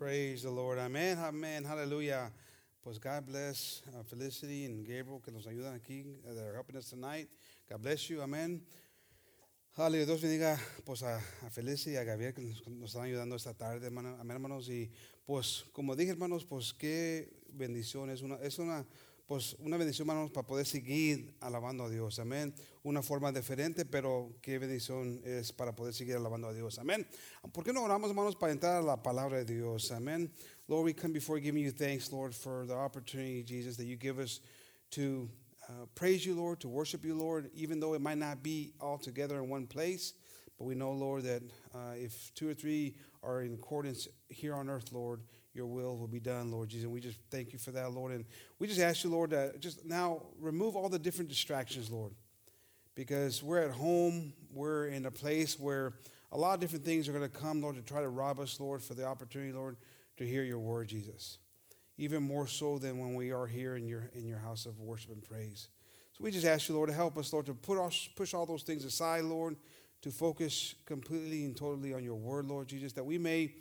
Praise the Lord. Amén, amén, aleluya. Pues God bless uh, Felicity and Gabriel que nos ayudan aquí. uh, They're helping us tonight. God bless you. Amén. Aleluya. Dios bendiga pues, a, a Felicity y a Gabriel que nos, nos están ayudando esta tarde, hermano. Amén, hermanos. Y pues, como dije, hermanos, pues qué bendición. Es una, es una, pues, una bendición, hermanos, para poder seguir alabando a Dios. Amén. Una forma diferente, pero qué bendición es para poder seguir alabando a Dios. Amén. ¿Por qué no oramos, hermanos, para entrar a la palabra de Dios? Amén. Lord, we come before giving you thanks, Lord, for the opportunity, Jesus, that you give us to uh, praise you, Lord, to worship you, Lord, even though it might not be all together in one place. But we know, Lord, that uh, if two or three are in accordance here on earth, Lord, your will will be done, Lord Jesus. And we just thank you for that, Lord. And we just ask you, Lord, to just now remove all the different distractions, Lord because we're at home, we're in a place where a lot of different things are going to come, Lord, to try to rob us, Lord, for the opportunity, Lord, to hear your word, Jesus. Even more so than when we are here in your in your house of worship and praise. So we just ask you, Lord, to help us, Lord, to put us, push all those things aside, Lord, to focus completely and totally on your word, Lord Jesus, that we may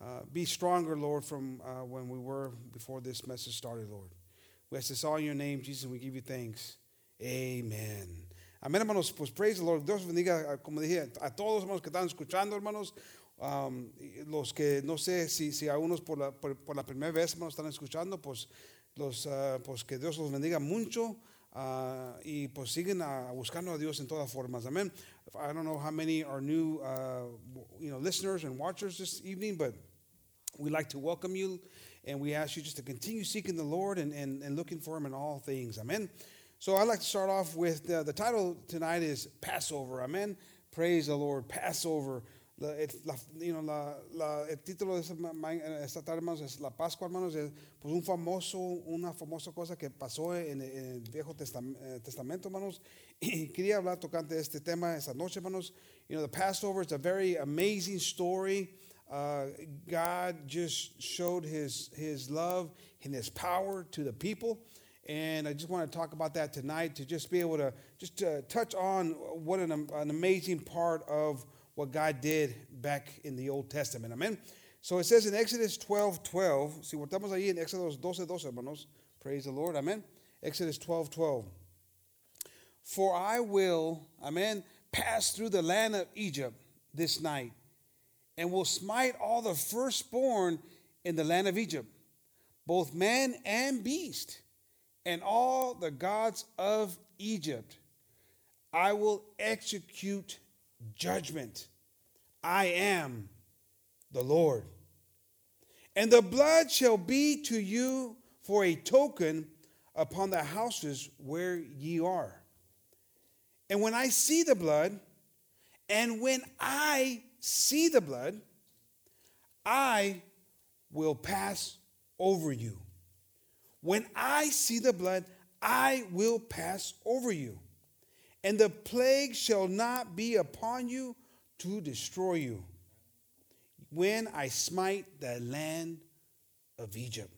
uh, be stronger, Lord, from uh, when we were before this message started, Lord. We ask this all in your name, Jesus, and we give you thanks. Amen. Amén, hermanos. Pues praise the Lord. Dios bendiga, ah, como dije, a todos hermanos que están escuchando, hermanos. Um, los que no sé si, si a unos por la, por, por la primera vez, hermanos, están escuchando, pues, los, ah, pues que Dios los bendiga mucho. ah, y pues siguen ah, buscando a Dios en todas formas. Amén. I don't know how many are new, uh, you know, listeners and watchers this evening, but we'd like to welcome you and we ask you just to continue seeking the Lord and, and, and looking for Him in all things. Amen. So I'd like to start off with uh, the title tonight is Passover. Amen. Praise the Lord. Passover. La, la- you know, la, el título de esta, tarde, hermanos, es La Pascua, hermanos. Es pues un famoso, una famosa cosa que pasó en, en el Viejo eh, Testamento, hermanos. Y quería hablar tocante este tema esta noche, hermanos. You know, the Passover is a very amazing story. Uh, God just showed his, his love and his power to the people. And I just want to talk about that tonight to just be able to just to touch on what an, an amazing part of what God did back in the Old Testament. Amen. So it says in Exodus 12 12, si voltamos ahí en Éxodo 12 12, hermanos, praise the Lord, amen. Exodus 12 12. For I will, amen, pass through the land of Egypt this night, and will smite all the firstborn in the land of Egypt, both man and beast, and all the gods of Egypt. I will execute judgment. I am the Lord. And the blood shall be to you for a token upon the houses where ye are. And when I see the blood, and when I see the blood, I will pass over you. When I see the blood, I will pass over you. And the plague shall not be upon you to destroy you. When I smite the land of Egypt.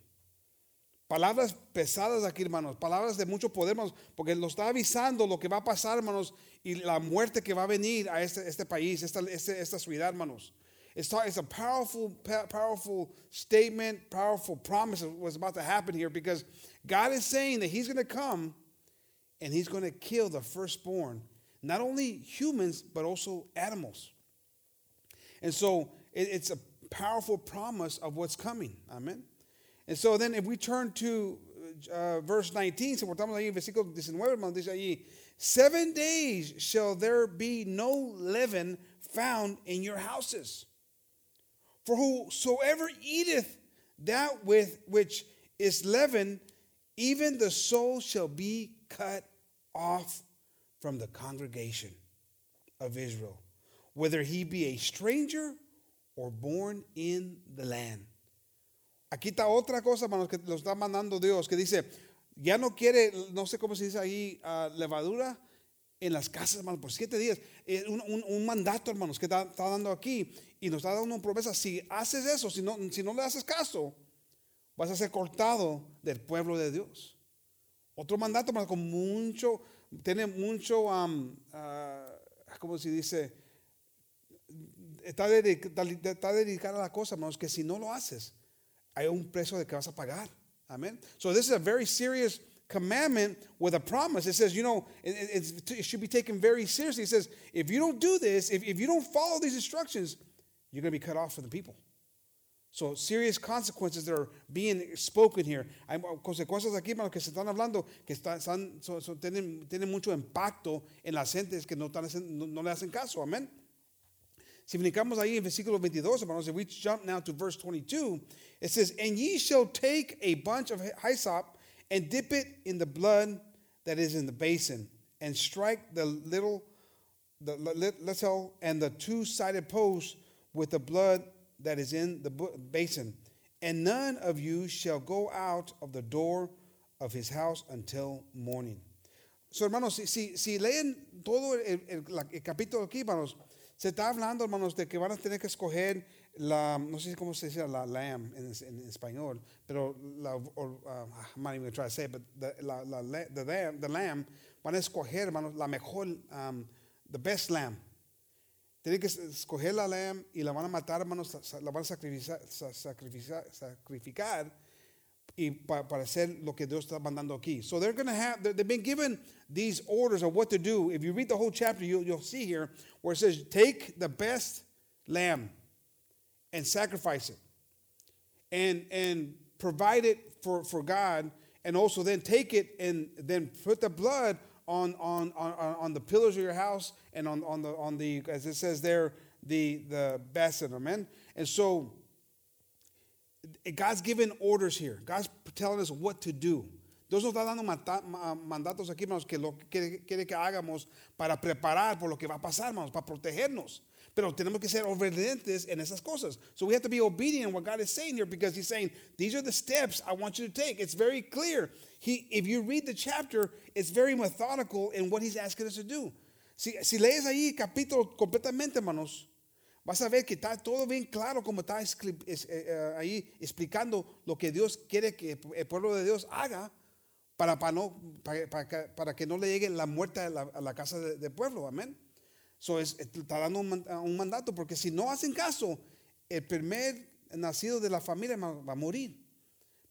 Palabras pesadas aquí, hermanos. Palabras de mucho poder, hermanos. Porque nos está avisando lo que va a pasar, hermanos. Y la muerte que va a venir a este, este país, esta, este- esta ciudad, hermanos. It's, it's a powerful, powerful statement, powerful promise of what's about to happen here because God is saying that He's going to come and He's going to kill the firstborn, not only humans, but also animals. And so it- it's a powerful promise of what's coming. Amen. And so then if we turn to uh, verse 19, si portamos ahí en versículo 19, hermano, dice allí, seven days shall there be no leaven found in your houses. For whosoever eateth that with which is leaven, even the soul shall be cut off from the congregation of Israel, whether he be a stranger or born in the land. Aquí está otra cosa, hermanos, que lo está mandando Dios, que dice, ya no quiere, no sé cómo se dice ahí, ah, levadura en las casas, hermanos, por siete días. Eh, un, mandato, hermanos, que está, dando aquí y nos está dando una promesa. Si haces eso, si no, si no le haces caso, vas a ser cortado del pueblo de Dios. Otro mandato, hermanos, con mucho, tiene mucho, um, ah, ¿cómo se dice? Está dedicada a la cosa, hermanos, que si no lo haces, hay un precio de que vas a pagar. Amen. So this is a very serious commandment with a promise. It says, you know, it, it, should be taken very seriously. It says, if you don't do this, if, if you don't follow these instructions, you're going to be cut off from the people. So serious consequences that are being spoken here. Hay consecuencias aquí, hermanos, que se están hablando, que están, tienen, tienen, mucho impacto en las gentes que no, están, no, no le hacen caso. Amén. Si brincamos ahí en versículo 22, hermanos, if we jump now to verse 22, it says, And ye shall take a bunch of hyssop and dip it in the blood that is in the basin, and strike the little, the lintel and the two-sided posts with the blood that is in the basin, and none of you shall go out of the door of his house until morning. So, hermanos, si, si leen todo el, el, el, capítulo aquí, hermanos, se está hablando, hermanos, de que van a tener que escoger la, no sé cómo se dice la lamb en, en español, pero la, or, uh, I'm not even to try to say but the, la, la, the, lamb, the lamb, van a escoger, hermanos, la mejor, um, the best lamb. Tienen que escoger la lamb y la van a matar, hermanos, la van a sacrificar, sacrificar y para, hacer lo que Dios está mandando aquí. So they're going to have, they've been given these orders of what to do. If you read the whole chapter, you'll, you'll see here where it says, take the best lamb and sacrifice it and, and provide it for, for God and also then take it and then put the blood on, on, on, on the pillars of your house and on, on, the, on the, as it says there, the, the basin, amen? And so God's given orders here. God's telling us what to do. Dios nos está dando mandatos aquí, hermanos, que lo que quiere que hagamos para preparar por lo que va a pasar, hermanos, para protegernos. Pero tenemos que ser obedientes en esas cosas. So we have to be obedient in what God is saying here because He's saying, these are the steps I want you to take. It's very clear. He, if you read the chapter, it's very methodical in what He's asking us to do. Si, si lees ahí capítulo completamente, hermanos, vas a ver que está todo bien claro como está eh, eh, ahí explicando lo que Dios quiere que el pueblo de Dios haga para, para, no, para, para, que no le llegue la muerte a la, a la casa del de pueblo. Amén. So es, está dando un, un, mandato, porque si no hacen caso, el primer nacido de la familia va a morir.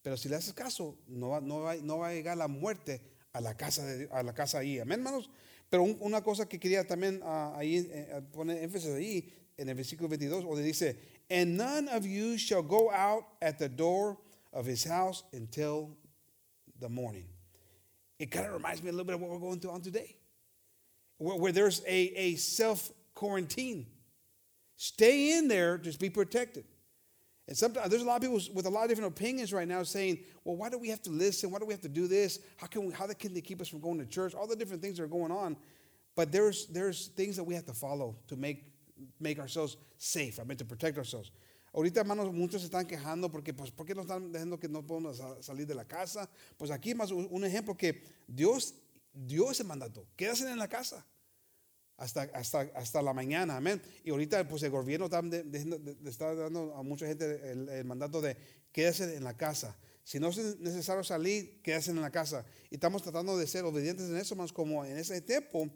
Pero si le haces caso, no va, no va, no va a llegar la muerte a la casa, de, a la casa ahí. Amén, hermanos. Pero un, una cosa que quería también uh, ahí poner énfasis ahí, en el versículo 22, donde dice, And none of you shall go out at the door of his house until the morning. It kind of reminds me a little bit of what we're going through on today where, where there's a, a self quarantine. Stay in there, just be protected. And sometimes there's a lot of people with a lot of different opinions right now saying, well, why do we have to listen? Why do we have to do this? How can, we, how can they keep us from going to church? All the different things that are going on. But there's, there's things that we have to follow to make, make ourselves safe, I mean, to protect ourselves. Ahorita, hermanos, muchos se están quejando porque, pues, ¿por qué nos están dejando que no podemos salir de la casa? Pues aquí más un ejemplo que Dios Dios se mandato. Quédase en la casa hasta, hasta, hasta la mañana, amén. Y ahorita pues el gobierno está, está dando a mucha gente el, mandato de quédese en la casa. Si no es necesario salir, quédese en la casa. Y estamos tratando de ser obedientes en eso, más como en ese tiempo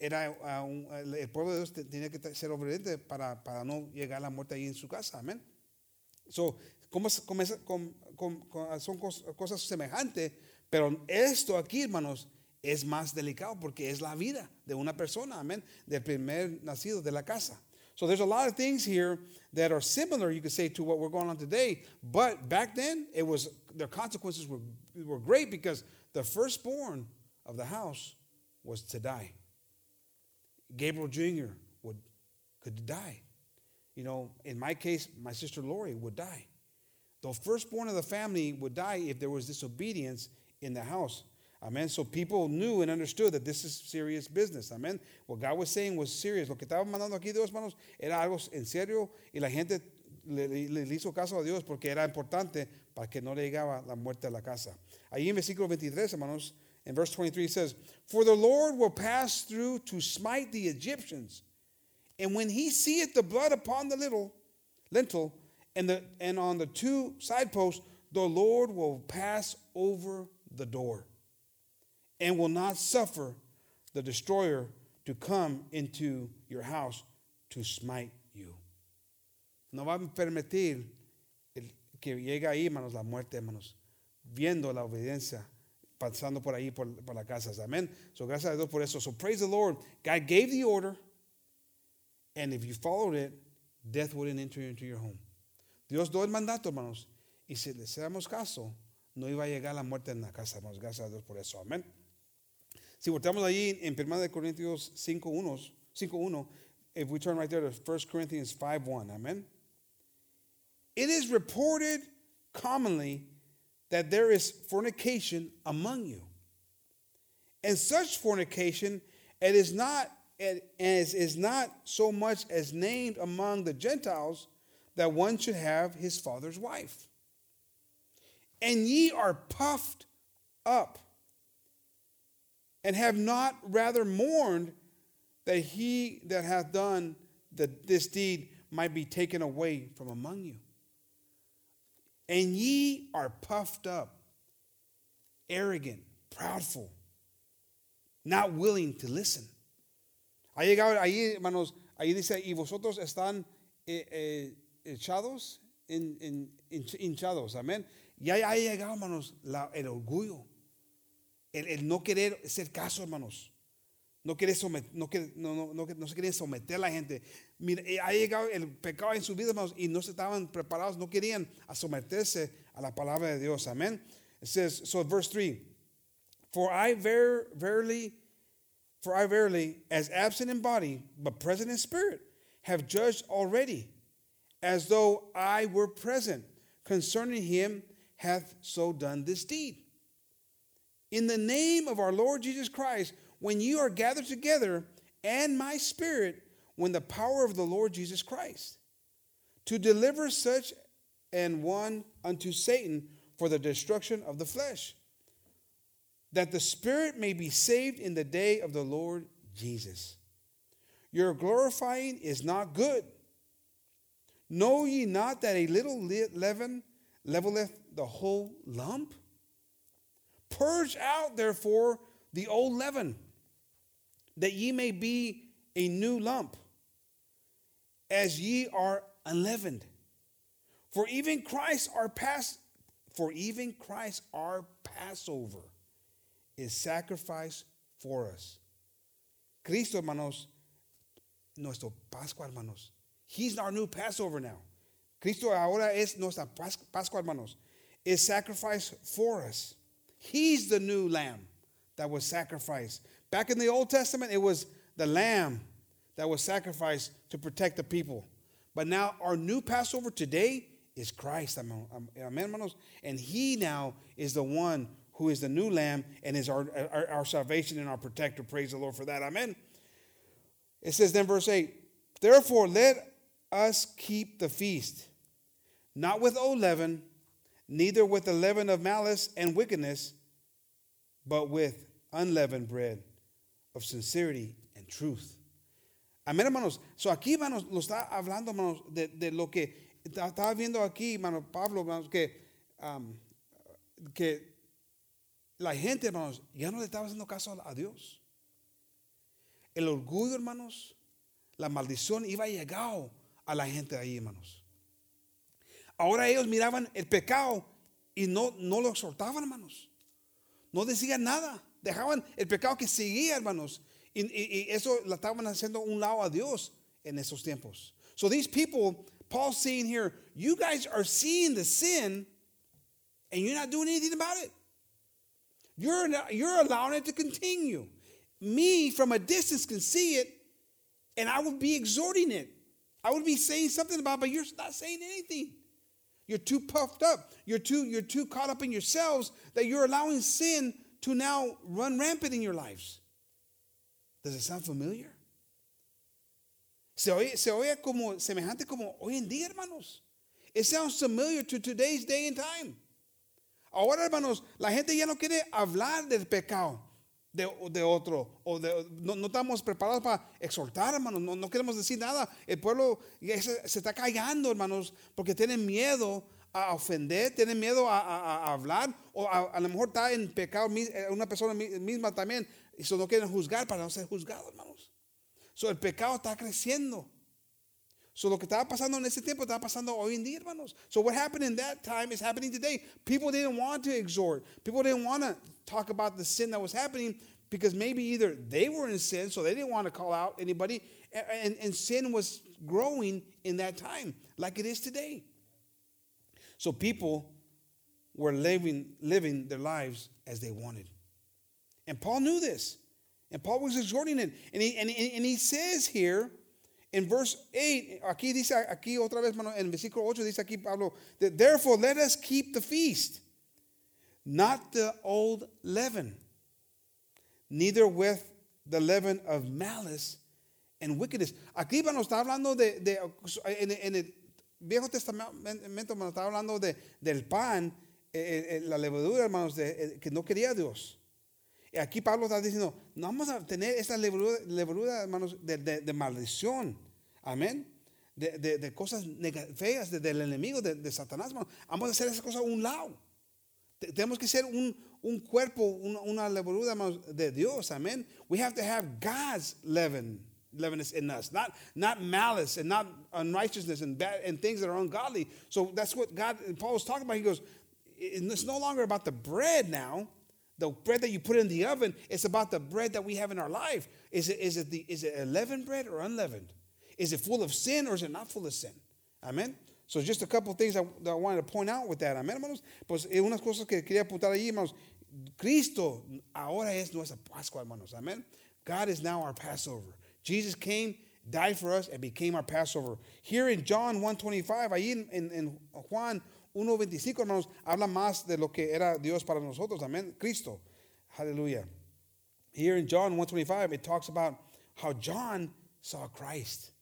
era ah, el pueblo de Dios tenía que ser obediente para, para no llegar a la muerte ahí en su casa, amén. So, como, son cosas semejantes, pero esto aquí, hermanos, es más delicado porque es la vida de una persona, amén, del primer nacido de la casa. So there's a lot of things here that are similar, you could say, to what we're going on today. But back then, it was the consequences were, were great because the firstborn of the house was to die. Gabriel Jr. would could die. You know, in my case, my sister Lori would die. The firstborn of the family would die if there was disobedience in the house. Amen. So people knew and understood that this is serious business. Amen. What God was saying was serious. Lo que estaba mandando aquí Dios, hermanos, era algo en serio y la gente le, le, le, hizo caso a Dios porque era importante para que no le llegaba la muerte a la casa. Ahí en versículo 23, hermanos, in verse 23 it says, For the Lord will pass through to smite the Egyptians, and when he seeth the blood upon the little lintel and, the, and on the two side posts, the Lord will pass over the door and will not suffer the destroyer to come into your house to smite you. No va a permitir que llega ahí, hermanos, la muerte, hermanos, viendo la obediencia, pasando por ahí, por, por las casas. Amén. So, gracias a Dios por eso. So, praise the Lord. God gave the order, and if you followed it, death wouldn't enter into your home. Dios dio el mandato, hermanos, y si le hacemos caso, no iba a llegar la muerte en la casa, hermanos. Gracias a Dios por eso. Amén. Si volteamos ahí en 1 Corintios 5.1, 5.1, if we turn right there to 1 Corinthians 5.1, amen. It is reported commonly that there is fornication among you. And such fornication it is not as is not so much as named among the Gentiles that one should have his father's wife. And ye are puffed up, and have not rather mourned that he that hath done the, this deed might be taken away from among you. And ye are puffed up, arrogant, proudful, not willing to listen. Ha llegado ahí, hermanos, ahí dice, y vosotros están eh, eh, echados, en, hinchados, amén. Y ahí ha llegado, hermanos, el orgullo, el, el, no querer hacer caso, hermanos. No, quiere someter, no, quiere, no, no, no, no se quieren someter a la gente. Mira, eh, ha llegado el pecado en su vida, hermanos, y no se estaban preparados, no querían someterse a la palabra de Dios. Amén. Says, so verse 3 For I ver, verily, for I verily, as absent in body, but present in spirit, have judged already, as though I were present, concerning him hath so done this deed. In the name of our Lord Jesus Christ, when you are gathered together, and my spirit, when the power of the Lord Jesus Christ, to deliver such an one unto Satan for the destruction of the flesh, that the spirit may be saved in the day of the Lord Jesus. Your glorifying is not good. Know ye not that a little leaven leveleth the whole lump? Purge out, therefore, the old leaven that ye may be a new lump, as ye are unleavened. For even Christ our pass, for even Christ our Passover is sacrificed for us. Cristo, hermanos, nuestro Pascua, hermanos. He's our new Passover now. Cristo ahora es nuestra Pascua, hermanos. Is sacrificed for us. He's the new lamb that was sacrificed. Back in the Old Testament, it was the lamb that was sacrificed to protect the people. But now our new Passover today is Christ, amen, hermanos. And he now is the one who is the new lamb and is our, our, our salvation and our protector. Praise the Lord for that. Amen. It says then, verse 8, Therefore let us keep the feast, not with old leaven, neither with the leaven of malice and wickedness, but with unleavened bread of sincerity and truth. Amén, hermanos. So aquí, hermanos, lo está hablando, hermanos, de, lo que estaba viendo aquí, hermano Pablo, hermanos, que, que la gente, hermanos, ya no le estaba haciendo caso a, Dios. El orgullo, hermanos, la maldición iba a llegar a la gente ahí, hermanos. Ahora ellos miraban el pecado y no, no lo exhortaban, hermanos. No decían nada. Dejaban el pecado que seguía, hermanos. Y, y, y eso lo estaban haciendo un lado a Dios en esos tiempos. So these people, Paul's saying here, you guys are seeing the sin and you're not doing anything about it. You're, not, you're allowing it to continue. Me, from a distance, can see it and I would be exhorting it. I would be saying something about it, but you're not saying anything. You're too puffed up. You're too, you're too caught up in yourselves that you're allowing sin to now run rampant in your lives. Does it sound familiar? Se oye, como semejante como hoy en día, hermanos. It sounds familiar to today's day and time. Ahora, hermanos, la gente ya no quiere hablar del pecado de, de otro. O de, no, no, estamos preparados para exhortar, hermanos. No, no queremos decir nada. El pueblo se, se, está callando, hermanos, porque tienen miedo a ofender, tienen miedo a, a, a hablar, o a, a, lo mejor está en pecado eh, una persona misma también, y eso no quieren juzgar para no ser juzgados, hermanos. So, el pecado está creciendo. So lo que estaba pasando en ese tiempo estaba pasando hoy en día, hermanos. So what happened in that time is happening today. People didn't want to exhort. People didn't want to talk about the sin that was happening because maybe either they were in sin, so they didn't want to call out anybody, and, and sin was growing in that time, like it is today. So people were living, living their lives as they wanted. And Paul knew this. And Paul was exhorting it. And he, and, and he says here in verse 8, aquí dice, aquí otra vez, en versículo 8 dice aquí Pablo, that therefore let us keep the feast, not the old leaven, neither with the leaven of malice and wickedness. Aquí nos está hablando de, de en, en, Viejo Testamento nos está hablando de, del pan, eh, eh, la levadura, hermanos, de, eh, que no quería Dios. Y aquí Pablo está diciendo, no vamos a tener esta levadura, hermanos, de, de, maldición. Amén. De, cosas feas del enemigo, de, Satanás. Hermanos. Vamos a hacer esas cosas a un lado. Tenemos que ser un, un cuerpo, una, una levadura de Dios. Amén. We have to have God's leaven. Leaveness in us, not, not malice and not unrighteousness and bad and things that are ungodly. So that's what God Paul was talking about. He goes, it's no longer about the bread now, the bread that you put in the oven. It's about the bread that we have in our life. Is it is it the is it leavened bread or unleavened? Is it full of sin or is it not full of sin? Amen. So just a couple of things that, that I wanted to point out with that. Amen, hermanos. Pues eh, unas cosas que quería apuntar allí, hermanos. Cristo ahora es nuestra Pascua, hermanos. Amen. God is now our Passover. Jesus came, died for us, and became our Passover. Here in John 1.25, ahí en, en, en Juan 1.25, hermanos, habla más de lo que era Dios para nosotros. Amén. Cristo. Hallelujah. Here in John 1.25, it talks about how John saw Christ.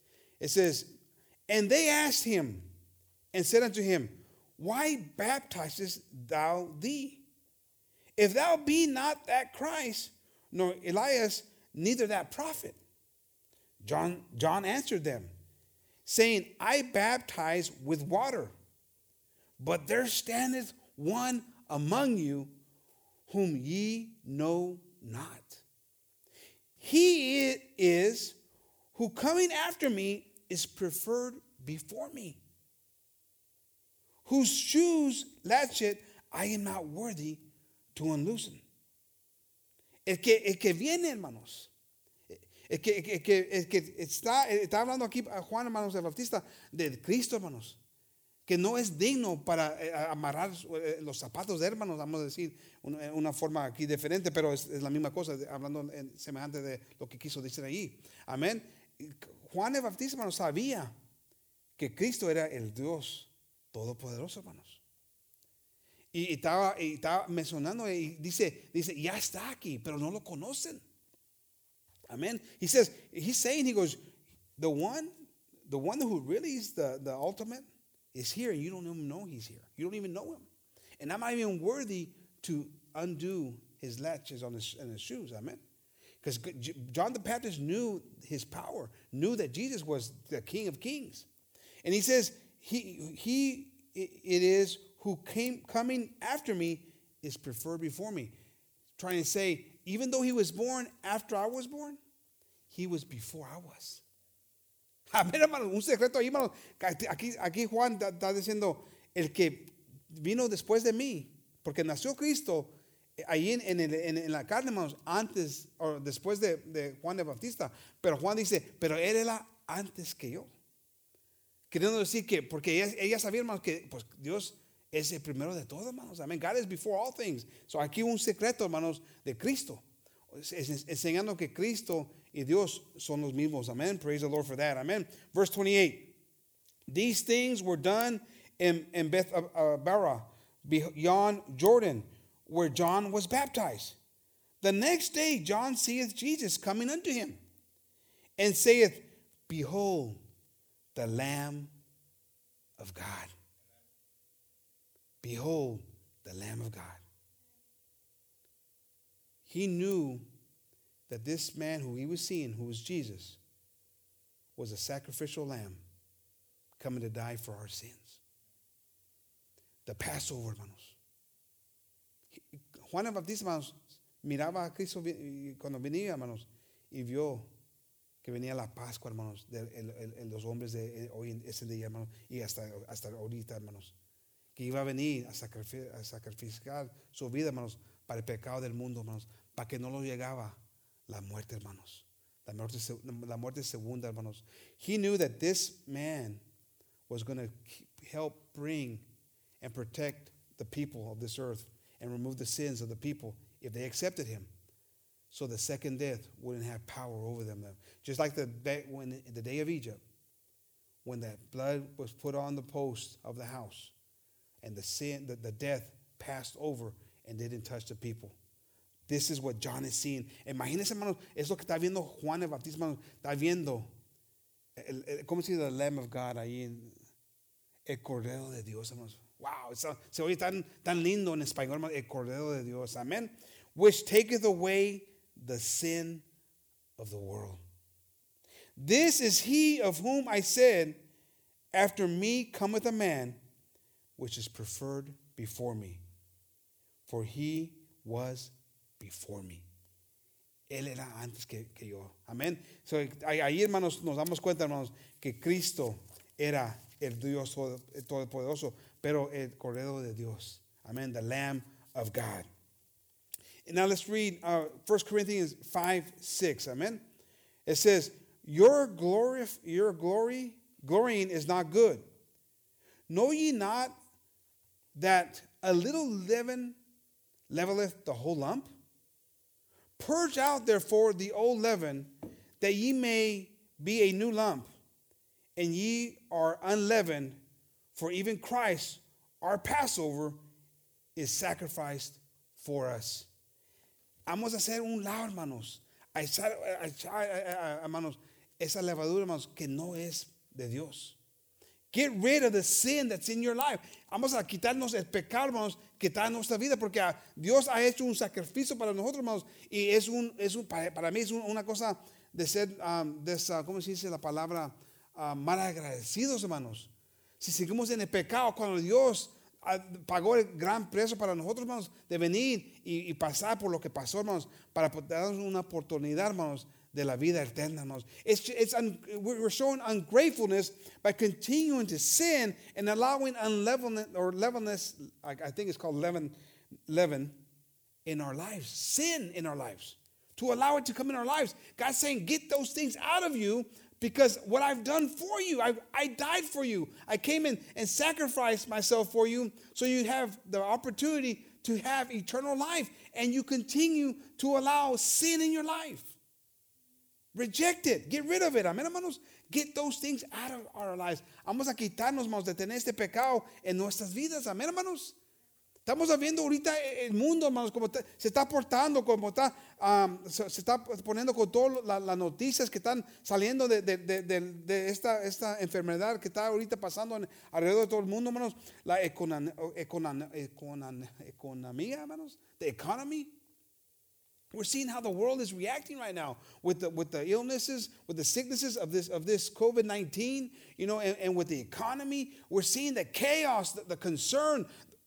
It says, And they asked him and said unto him, Why baptizest thou thee? If thou be not that Christ, nor Elias, neither that prophet. John, John answered them, saying, I baptize with water, but there standeth one among you whom ye know not. He is who coming after me is preferred before me, whose shoes latchet I am not worthy to unloosen. El que, el que viene, hermanos, Es que, está, hablando aquí a Juan, hermanos, el Bautista, de Cristo, hermanos. Que no es digno para eh, amarrar eh, los zapatos de hermanos, vamos a decir, una, forma aquí diferente, pero es, la misma cosa, hablando semejante de lo que quiso decir ahí. Amén. Juan el Bautista, hermanos, sabía que Cristo era el Dios todopoderoso, hermanos. Y, estaba, y estaba mencionando y dice, dice, ya está aquí, pero no lo conocen. Amen. He says, he's saying, he goes, the one, the one who really is the, the ultimate is here, and you don't even know he's here. You don't even know him. And I'm not even worthy to undo his latches on his, on his shoes. Amen. Because John the Baptist knew his power, knew that Jesus was the King of Kings. And he says, He, he it is who came coming after me is preferred before me. Trying to say, even though he was born after I was born, he was before I was. Amén, hermano, un secreto ahí, hermano. Aquí, Juan está diciendo, el que vino después de mí, porque nació Cristo eh, ahí en, la carne, hermanos, antes o después de, de, Juan de Bautista. Pero Juan dice, pero él era antes que yo. Queriendo decir que, porque ella, ella sabía, hermanos, que pues, Dios es el primero de todo, hermanos. Amén. God is before all things. So aquí un secreto, hermanos, de Cristo. Enseñando que Cristo y Dios son los mismos. Amén. Praise the Lord for that. Amen. Verse 28. These things were done in, in Beth uh, uh, Barah, beyond Jordan, where John was baptized. The next day, John seeth Jesus coming unto him and saith, Behold, the Lamb of God. Behold, the Lamb of God. He knew that this man who he was seeing, who was Jesus, was a sacrificial lamb coming to die for our sins. The Passover, hermanos. Juan el Bautista, hermanos, miraba a Cristo cuando venía, hermanos, y vio que venía la Pascua, hermanos, de los hombres de eh, hoy ese día, hermanos, y hasta, hasta ahorita, hermanos, que iba a venir a, a sacrificar su vida, hermanos, para el pecado del mundo, hermanos, para que no lo llegaba la muerte, hermanos. La muerte, la muerte segunda, hermanos. He knew that this man was going to help bring and protect the people of this earth and remove the sins of the people if they accepted him. So the second death wouldn't have power over them. Just like the when the day of Egypt, when that blood was put on the post of the house, and the sin, the, the death passed over and didn't touch the people. This is what John is seeing. Imagínense, hermanos, es lo que está viendo Juan el Bautista, hermanos. Está viendo, el, el- ¿cómo se dice? The Lamb of God ahí en el Cordero de Dios, hermanos. Wow, se oye tan, tan lindo en español, hermanos, el Cordero de Dios. Amén. Which taketh away the sin of the world. This is he of whom I said, After me cometh a man which is preferred before me, for he was before me. Él era antes que, que yo. Amén. So, ahí, hermanos, nos damos cuenta, hermanos, que Cristo era el Dios todopoderoso, pero el Cordero de Dios. Amén. The Lamb of God. And now let's read uh, 1 Corinthians 5 6. Amen. It says, Your glory, your glory, glorying is not good. Know ye not that a little leaven leaveneth the whole lump? Purge out therefore the old leaven, that ye may be a new lump, and ye are unleavened, for even Christ, our Passover, is sacrificed for us. Vamos a hacer un lado, hermanos. A echar, hermanos, esa levadura, hermanos, que no es de Dios. Get rid of the sin that's in your life. Vamos a quitarnos el pecado, hermanos, que está en nuestra vida, porque ah, Dios ha hecho un sacrificio para nosotros, hermanos, y es un, es un para, mí es un- una cosa de ser, um, de esa- ¿cómo se dice la palabra? Ah, mal agradecidos, hermanos. Si seguimos en el pecado, cuando Dios pagó el gran precio para nosotros, hermanos, de venir y, y pasar por lo que pasó, hermanos, para darnos una oportunidad, hermanos, de la vida eterna. It's, it's un- we're we're showing ungratefulness by continuing to sin and allowing unleavened or leavenness, I, I think it's called leaven, leaven, in our lives, sin in our lives, to allow it to come in our lives. God's saying, get those things out of you because what I've done for you, I, I died for you. I came in and sacrificed myself for you so you have the opportunity to have eternal life and you continue to allow sin in your life. Reject it. Get rid of it. Amén, hermanos. Get those things out of our lives. Vamos a quitarnos, hermanos, de tener este pecado en nuestras vidas. Amén, hermanos. Estamos viendo ahorita el mundo, hermanos, como se está portando, como está, um, se, está poniendo con todas la- las noticias que están saliendo de, esta, esta enfermedad que está ahorita pasando alrededor de todo el mundo, hermanos. La economía, hermanos. The economy. We're seeing how the world is reacting right now with the with the illnesses, with the sicknesses of this of this COVID nineteen, you know, and, and with the economy. We're seeing the chaos, the, the concern,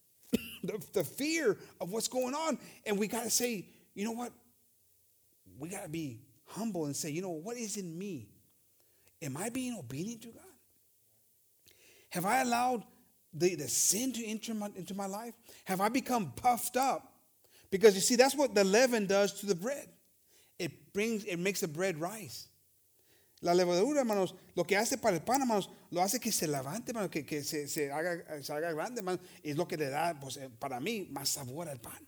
the, the fear of what's going on, and we got to say, you know what? We got to be humble and say, you know, what is in me? Am I being obedient to God? Have I allowed the, the sin to enter my, into my life? Have I become puffed up? Because you see, that's what the leaven does to the bread. It brings, it makes the bread rise. La levadura, hermanos, lo que hace para el pan, hermanos, lo hace que se levante, hermanos, que, que se, se haga, se haga grande, hermanos, es lo que le da, pues, eh, para mí, más sabor al pan.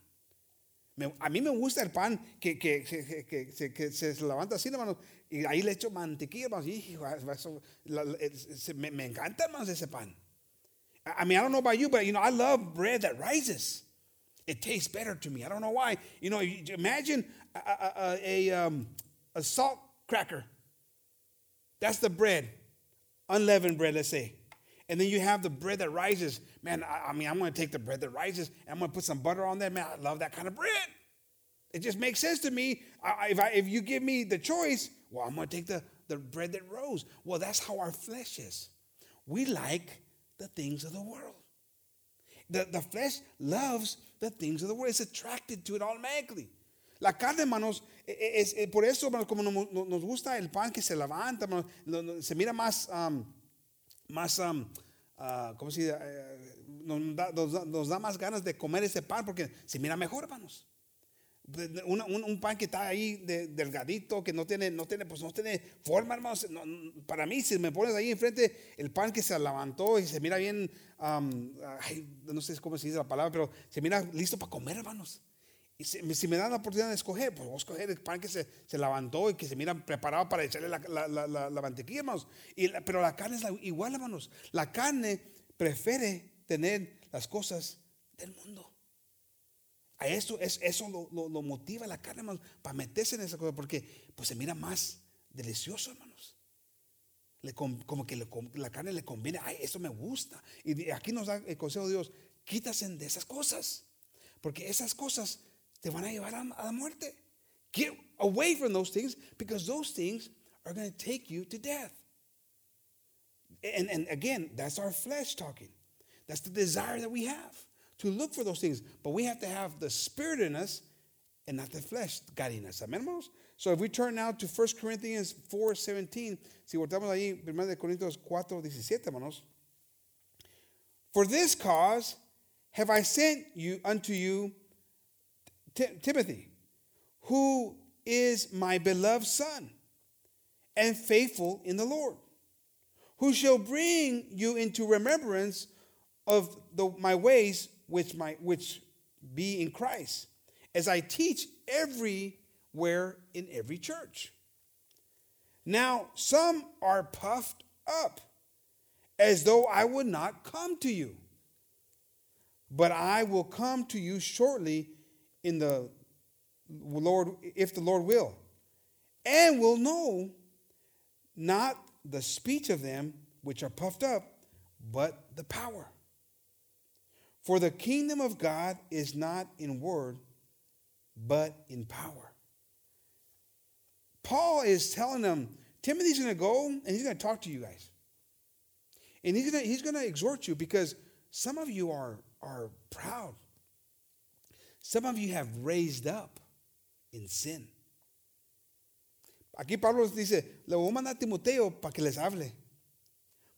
Me- a mí me gusta el pan que, que, que, se, levanta así, hermanos, y ahí le echo mantequilla, hermanos, y eso, me, me encanta, hermanos, ese pan. I mean, I don't know about you, but you know, I love bread that rises. It tastes better to me. I don't know why. You know, imagine a, a, a, um, a salt cracker. That's the bread, unleavened bread, let's say. And then you have the bread that rises. Man, I, I mean, I'm going to take the bread that rises and I'm going to put some butter on that. Man, I love that kind of bread. It just makes sense to me. I- if, I, if you give me the choice, well, I'm going to take the, the bread that rose. Well, that's how our flesh is. We like the things of the world. The, the flesh loves the things of the world. It's attracted to it automatically. La carne, hermanos, e- e- es, eh, por eso, hermanos, como nos, nos- gusta el pan que se levanta, hermanos, se mira más, am, más, am, ah, ¿cómo se dice? Eh, nos, da, nos nos da más ganas de comer ese pan porque se mira mejor, hermanos. Un, un pan que está ahí de- delgadito, que no tiene, no tiene, pues no tiene forma, hermanos. No, para mí, si me pones ahí enfrente el pan que se levantó y se mira bien, ay, no sé cómo se dice la palabra, pero se mira listo para comer, hermanos. Y si, me dan la oportunidad de escoger, pues voy a escoger el pan que se, se levantó y que se mira preparado para echarle la, la- la- la- la mantequilla, hermanos. Y pero la carne es igual, hermanos. La carne prefiere tener las cosas del mundo. A eso, es, eso lo, lo- lo motiva la carne, hermanos, para meterse en esa cosa, porque pues se mira más delicioso, hermanos. Le como que le la carne le conviene, ay, eso me gusta. Y aquí nos da el consejo de Dios, quítasen de esas cosas, porque esas cosas te van a llevar a, a la muerte. Get away from those things, because those things are going to take you to death. And, and again, that's our flesh talking. That's the desire that we have to look for those things. But we have to have the spirit in us and not the flesh guiding us. Amen, hermanos? So if we turn now to 1 Corinthians 4, 17, si voltamos ahí, 1 de Corintios 4, 17, hermanos. For this cause have I sent you unto you Ti- Timothy, who is my beloved son and faithful in the Lord who shall bring you into remembrance of the, my ways which, my, which be in Christ, as I teach everywhere in every church. Now, some are puffed up, as though I would not come to you. But I will come to you shortly in the Lord, if the Lord will, and will know not the speech of them which are puffed up, but the power. For the kingdom of God is not in word, but in power. Paul is telling them, Timothy's going to go and he's going to talk to you guys. And he's going to, he's to exhort you because some of you are, are proud. Some of you have raised up in sin. Aquí Pablo dice, le voy a mandar a Timoteo para que les hable.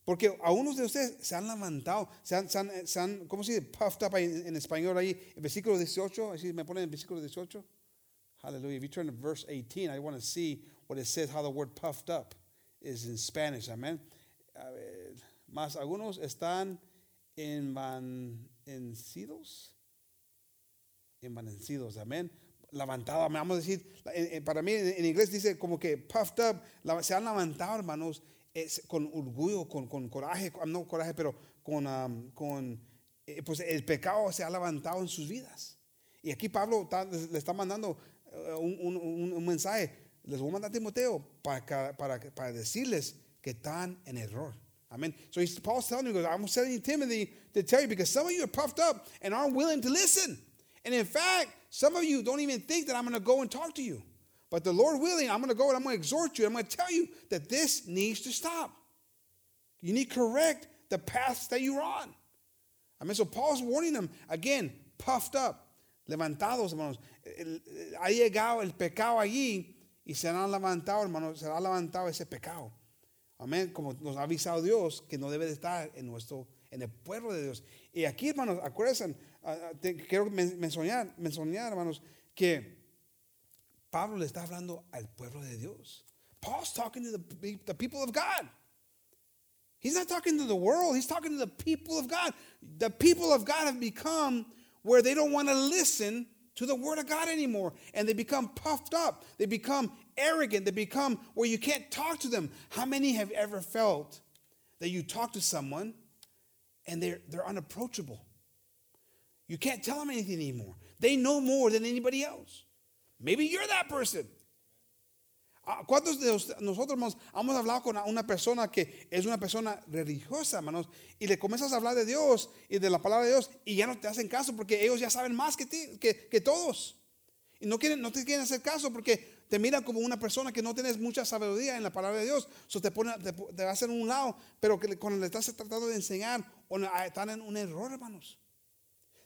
Porque a unos de ustedes se han levantado, se han, se han, se han ¿cómo se dice? Puffed up en, en español ahí, el versículo 18, así me ponen el versículo 18. Hallelujah. If you turn to verse 18, I want to see what it says, how the word puffed up is in Spanish. Amen. A ver, más algunos están envanecidos. Envanecidos. Amén. Levantado, vamos a decir, para mí en, inglés dice como que puffed up, se han levantado, hermanos, es con orgullo, con, con coraje, no coraje, pero con, con eh, pues el pecado se ha levantado en sus vidas. Y aquí Pablo le está mandando eh, un, un- un- mensaje. Les voy a mandar a Timoteo para, para, para decirles que están en error. Amen. So he's, Paul's telling you, he I'm sending Timothy to tell you because some of you are puffed up and aren't willing to listen. And in fact, some of you don't even think that I'm going to go and talk to you. But the Lord willing, I'm going to go and I'm going to exhort you. I'm going to tell you that this needs to stop. You need to correct the paths that you're on. I mean, so Paul's warning them again, puffed up, levantados, hermanos. Ha llegado el pecado allí y se han levantado, hermanos, se ha levantado ese pecado. Amén, como nos ha avisado Dios que no debe de estar en nuestro, en el pueblo de Dios. Y aquí, hermanos, acuérdense, te- quiero men- mencionar, mencionar, hermanos, que Pablo le está hablando al pueblo de Dios. Paul's talking to the, the people of God. He's not talking to the world, he's talking to the people of God. The people of God have become where they don't want to listen to the word of God anymore. And they become puffed up, they become arrogant, they become where you can't talk to them. How many have ever felt that you talk to someone and they're, they're unapproachable? You can't tell them anything anymore. They know more than anybody else. Maybe you're that person. Ah, ¿Cuántos de nosotros hermanos, hemos hablado con una persona que es una persona religiosa, hermanos, y le comienzas a hablar de Dios y de la palabra de Dios y ya no te hacen caso porque ellos ya saben más que, ti, que, que todos? Y no, quieren, no te quieren hacer caso porque te miran como una persona que no tienes mucha sabiduría en la palabra de Dios. So te, pone, te, te hacen un lado, pero que cuando le estás tratando de enseñar, ah, están en un error, hermanos.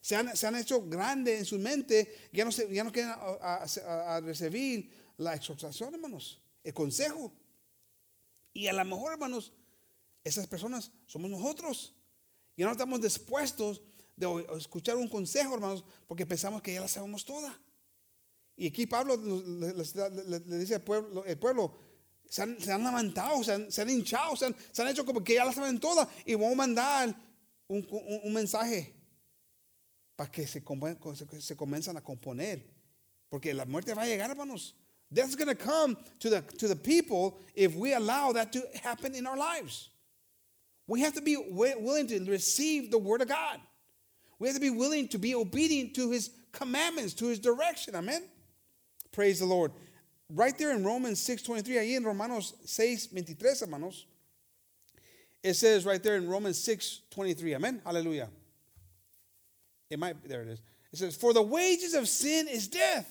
Se han, se han hecho grandes en su mente, ya no, se, ya no quieren a, recibir la exhortación, hermanos, el consejo. Y a lo mejor, hermanos, esas personas somos nosotros. Ya no estamos dispuestos de escuchar un consejo, hermanos, porque pensamos que ya la sabemos toda. Y aquí Pablo le, dice al pueblo, el pueblo, se han, levantado, se han, se han hinchado, se han, se han hecho como que ya la saben toda. Y vamos a mandar un- un mensaje para que se, se comiencen a componer. Porque la muerte va a llegar, hermanos. That's going to come to the, to the people if we allow that to happen in our lives. We have to be willing to receive the word of God. We have to be willing to be obedient to his commandments, to his direction. Amen. Praise the Lord. Right there in Romans 6:23, ahí en Romanos 6:23, hermanos. It says right there in Romans 6:23. Amen. Hallelujah. It might there it is. It says, "For the wages of sin is death."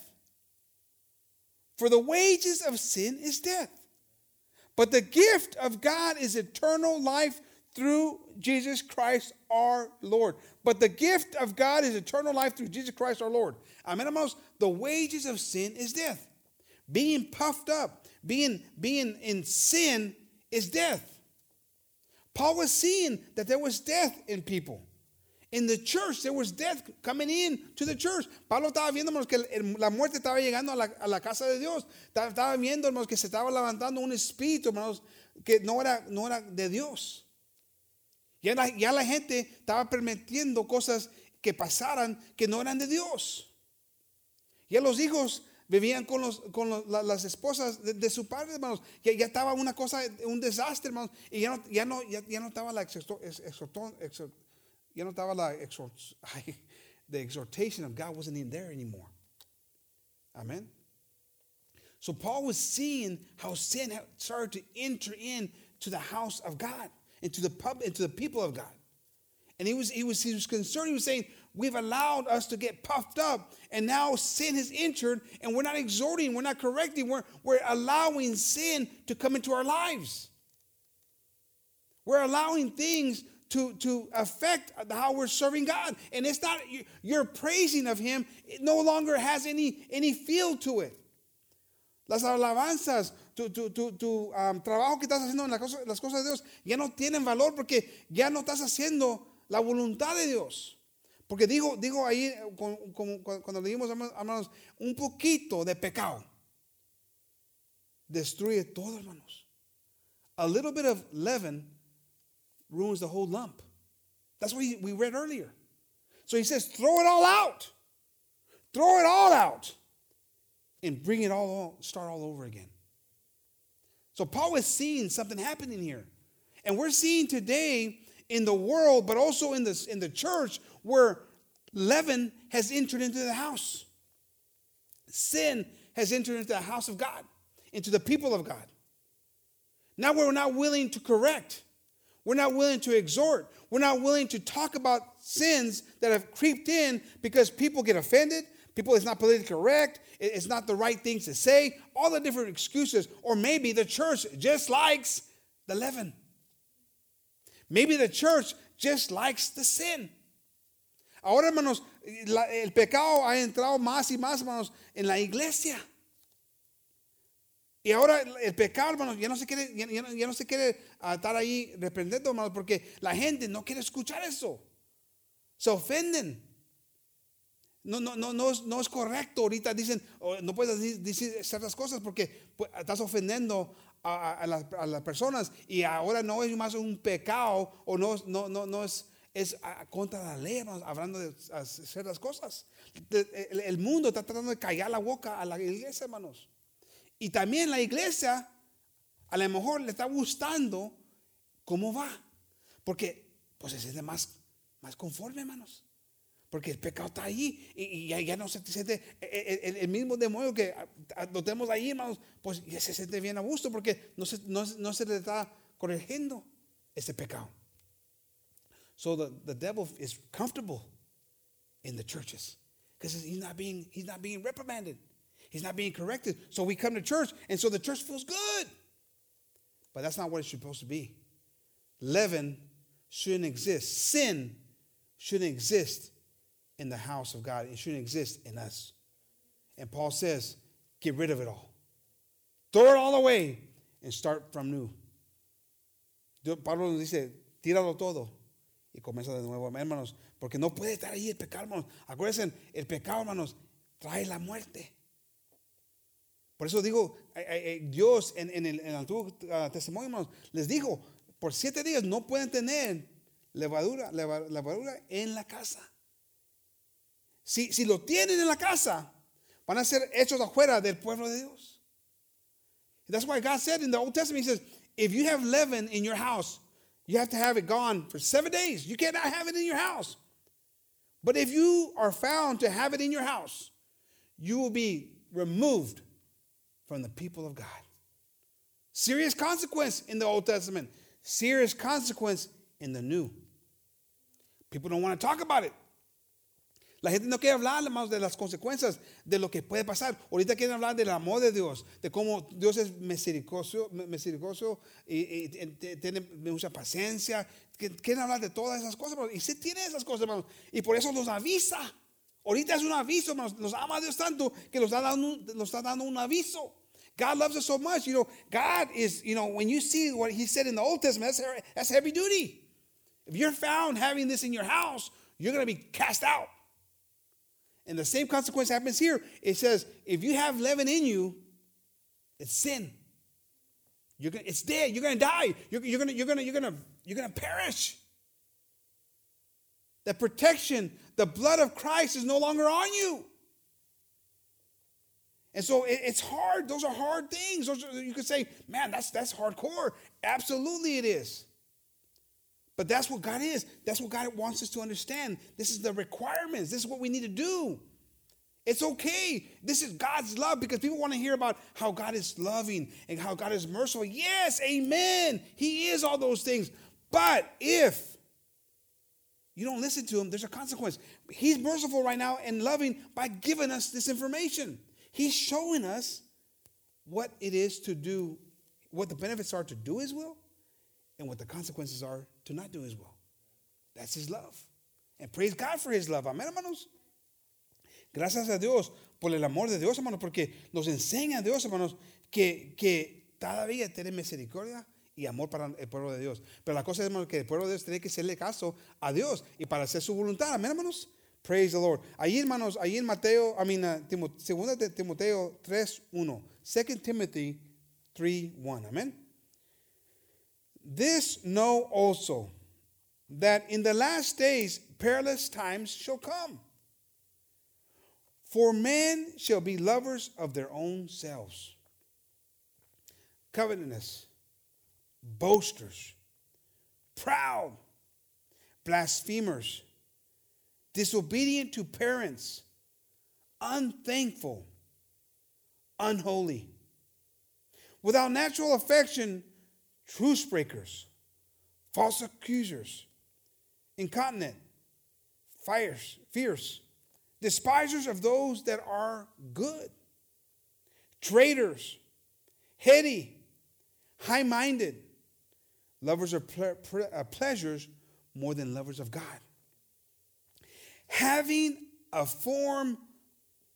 For the wages of sin is death. But the gift of God is eternal life through Jesus Christ our Lord. But the gift of God is eternal life through Jesus Christ our Lord. Amen, hermanos. The wages of sin is death. Being puffed up, being, being in sin is death. Paul was seeing that there was death in people. In the church, there was death coming in to the church. Pablo estaba viendo, que la muerte estaba llegando a la, casa de Dios. Estaba, viendo, hermanos, que se estaba levantando un espíritu, hermanos, que no era, de Dios. Ya la, gente estaba permitiendo cosas que pasaran que no eran de Dios. Ya los hijos vivían con, los, las esposas de, su padre, hermanos. Ya, estaba una cosa, un desastre, hermanos. Y ya no, ya no, ya, ya no estaba la exhortó- ex- exhortó- exhor- ya no estaba la exhort, the exhortation of God wasn't in there anymore. Amen. So Paul was seeing how sin had started to enter in to the house of God, into the pub, into the people of God. And he was, he was, he was concerned. He was saying, We've allowed us to get puffed up, and now sin has entered, and we're not exhorting, we're not correcting, we're, we're allowing sin to come into our lives. We're allowing things to, to affect how we're serving God. And it's not you- your praising of Him, it no longer has any, any feel to it. Las alabanzas, tu, tu, tu, tu, um, trabajo que estás haciendo en la cosa- las cosas de Dios ya no tienen valor porque ya no estás haciendo la voluntad de Dios. Porque dijo, dijo ahí, eh, con- cu- cuando leímos, hermanos, un poquito de pecado destruye todo, hermanos. A little bit of leaven ruins the whole lump. That's what we, we read earlier. So he says, throw it all out. Throw it all out and bring it all, start all over again. So Paul is seeing something happening here. And we're seeing today in the world, but also in the, in the church, where leaven has entered into the house. Sin has entered into the house of God, into the people of God. Now we're not willing to correct. We're not willing to exhort. We're not willing to talk about sins that have creeped in because people get offended. People, it's not politically correct. It's not the right things to say. All the different excuses. Or maybe the church just likes the leaven. Maybe the church just likes the sin. Ahora, hermanos, el pecado ha entrado más y más, hermanos, en la iglesia. Y ahora el pecado, hermanos, ya no se quiere, ya, ya ya no se quiere estar ahí reprendiendo, hermanos, porque la gente no quiere escuchar eso. Se ofenden. No, no, no, no, es, no es correcto. Ahorita dicen, no puedes decir, decir ciertas cosas porque pues, estás ofendiendo a, las, personas y ahora no es más un pecado o no, no, no, no es, es contra la ley, hermanos, hablando de ciertas cosas. El mundo está tratando de callar la boca a la iglesia, hermanos. Y también la iglesia a lo mejor le está gustando cómo va. Porque pues se siente más, más conforme, hermanos. Porque el pecado está ahí y, y ya, ya no se siente el, el- el mismo demonio que lo tenemos ahí, hermanos, pues ya se siente bien a gusto porque no se, no, no se le está corrigiendo ese pecado. So the, the devil is comfortable in the churches because he's not being he's not being reprimanded. He's not being corrected. So we come to church and so the church feels good. But that's not what it's supposed to be. Leaven shouldn't exist. Sin shouldn't exist in the house of God. It shouldn't exist in us. And Paul says, get rid of it all. Throw it all away and start from new. Pablo nos dice, tíralo todo y comienza de nuevo, hermanos, porque no puede estar ahí el pecado, hermanos. Acuérdense, el pecado, hermanos, trae la muerte. Por eso digo, Dios en, el, Antiguo ah, Testimonio, les dijo, por siete días no pueden tener levadura, levadura en la casa. Si, si lo tienen en la casa, van a ser hechos afuera del pueblo de Dios. That's why God said in the Old Testament, He says, if you have leaven in your house, you have to have it gone for seven days. You cannot have it in your house. But if you are found to have it in your house, you will be removed from the people of God. Serious consequence in the Old Testament, serious consequence in the New. People don't want to talk about it. La gente no quiere hablar más de las consecuencias de lo que puede pasar. Ahorita quieren hablar del amor de Dios, de cómo Dios es misericordioso, misericordioso y, tiene mucha paciencia. Quieren hablar de todas esas cosas, y sí tiene esas cosas, hermanos. Y por eso nos avisa. Ahorita es un aviso, hermanos. Nos ama Dios tanto que nos está dando, nos está dando un aviso. God loves us so much. You know, God is, you know, when you see what he said in the Old Testament, that's, that's heavy duty. If you're found having this in your house, you're going to be cast out. And the same consequence happens here. It says, if you have leaven in you, it's sin. You're gonna, it's dead. You're going to die. You're, you're going you're gonna, you're gonna, you're gonna perish. The protection, the blood of Christ is no longer on you. And so it, it's hard. Those are hard things. Those are, you could say, man, that's that's hardcore. Absolutely, it is. But that's what God is. That's what God wants us to understand. This is the requirements. This is what we need to do. It's okay. This is God's love because people want to hear about how God is loving and how God is merciful. Yes, amen. He is all those things. But if you don't listen to him, there's a consequence. He's merciful right now and loving by giving us this information. He's showing us what it is to do, what the benefits are to do his will and what the consequences are to not do his will. That's his love. And praise God for his love. Amén, hermanos. Gracias a Dios por el amor de Dios, hermanos, porque nos enseña a Dios, hermanos, que, que todavía tiene misericordia y amor para el pueblo de Dios. Pero la cosa es, hermanos, que el pueblo de Dios tiene que hacerle caso a Dios y para hacer su voluntad. Amén, hermanos. Praise the Lord. Ahí, hermanos, ahí en Mateo, I mean, uh, segunda de Timoteo 3.1. 2 Timothy 3.1. Amén. This know also that in the last days perilous times shall come. For men shall be lovers of their own selves, covetous, boasters, proud, blasphemers, disobedient to parents, unthankful, unholy, without natural affection truce breakers, false accusers, incontinent, fierce, fierce, despisers of those that are good, traitors, heady, high minded, lovers of ple- uh, pleasures more than lovers of God. Having a form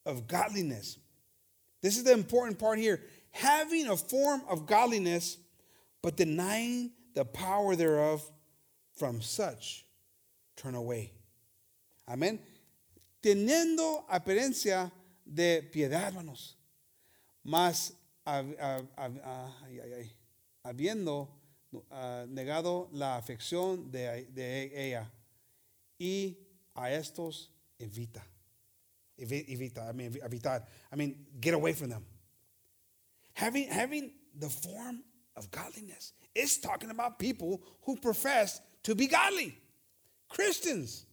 of godliness. This is the important part here. Having a form of godliness but denying the power thereof, from such turn away. Amén. Teniendo apariencia de piedad, hermanos, mas habiendo uh, negado la afección de, ella, y a estos evita. Evita, I mean, evitar. I mean, get away from them. Having, having the form of godliness. is talking about people who profess to be godly. Christians.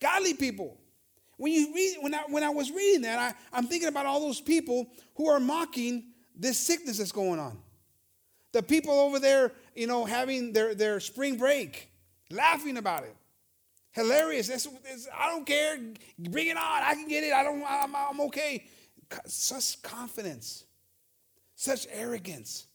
Godly people. When you read, when I when I was reading that, I, I'm thinking about all those people who are mocking this sickness that's going on. The people over there, you know, having their, their spring break, laughing about it. Hilarious. I don't care. Bring it on. I can get it. I don't. I'm, okay. Such confidence, such arrogance.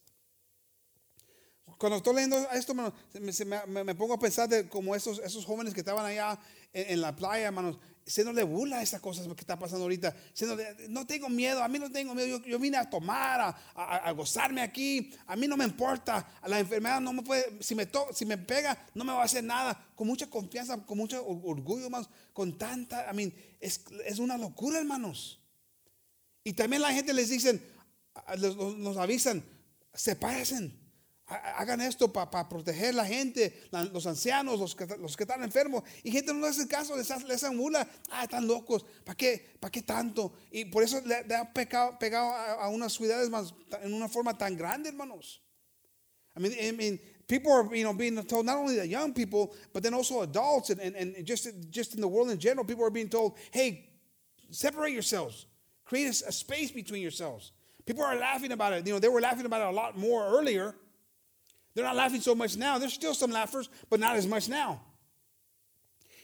Cuando estoy leyendo esto, me- me pongo a pensar de como esos, esos jóvenes que estaban allá en, en la playa, hermanos, haciéndole burla a estas cosas que está pasando ahorita. Haciéndole, no tengo miedo, a mí no tengo miedo. Yo, yo vine a tomar, a, a- gozarme aquí. A mí no me importa. A la enfermedad no me puede, si me, to- si me pega, no me va a hacer nada. Con mucha confianza, con mucho or- orgullo, hermanos, con tanta, I mean, es, es una locura, hermanos. Y también la gente les dicen, nos avisan, sepárense, hagan esto para proteger la gente, la- los ancianos, los que, los que están enfermos. Y gente no hace caso, les, les mula, ah, están locos, ¿para qué, ¿para qué tanto? Y por eso le, le ha pecado, pegado a, a unas ciudades más, en una forma tan grande, hermanos. I mean, I mean, people are, you know, being told not only the young people, but then also adults and, and, and just, just in the world in general, people are being told, hey, separate yourselves, create a, a space between yourselves. People are laughing about it. You know, they were laughing about it a lot more earlier. They're not laughing so much now. There's still some laughers, but not as much now.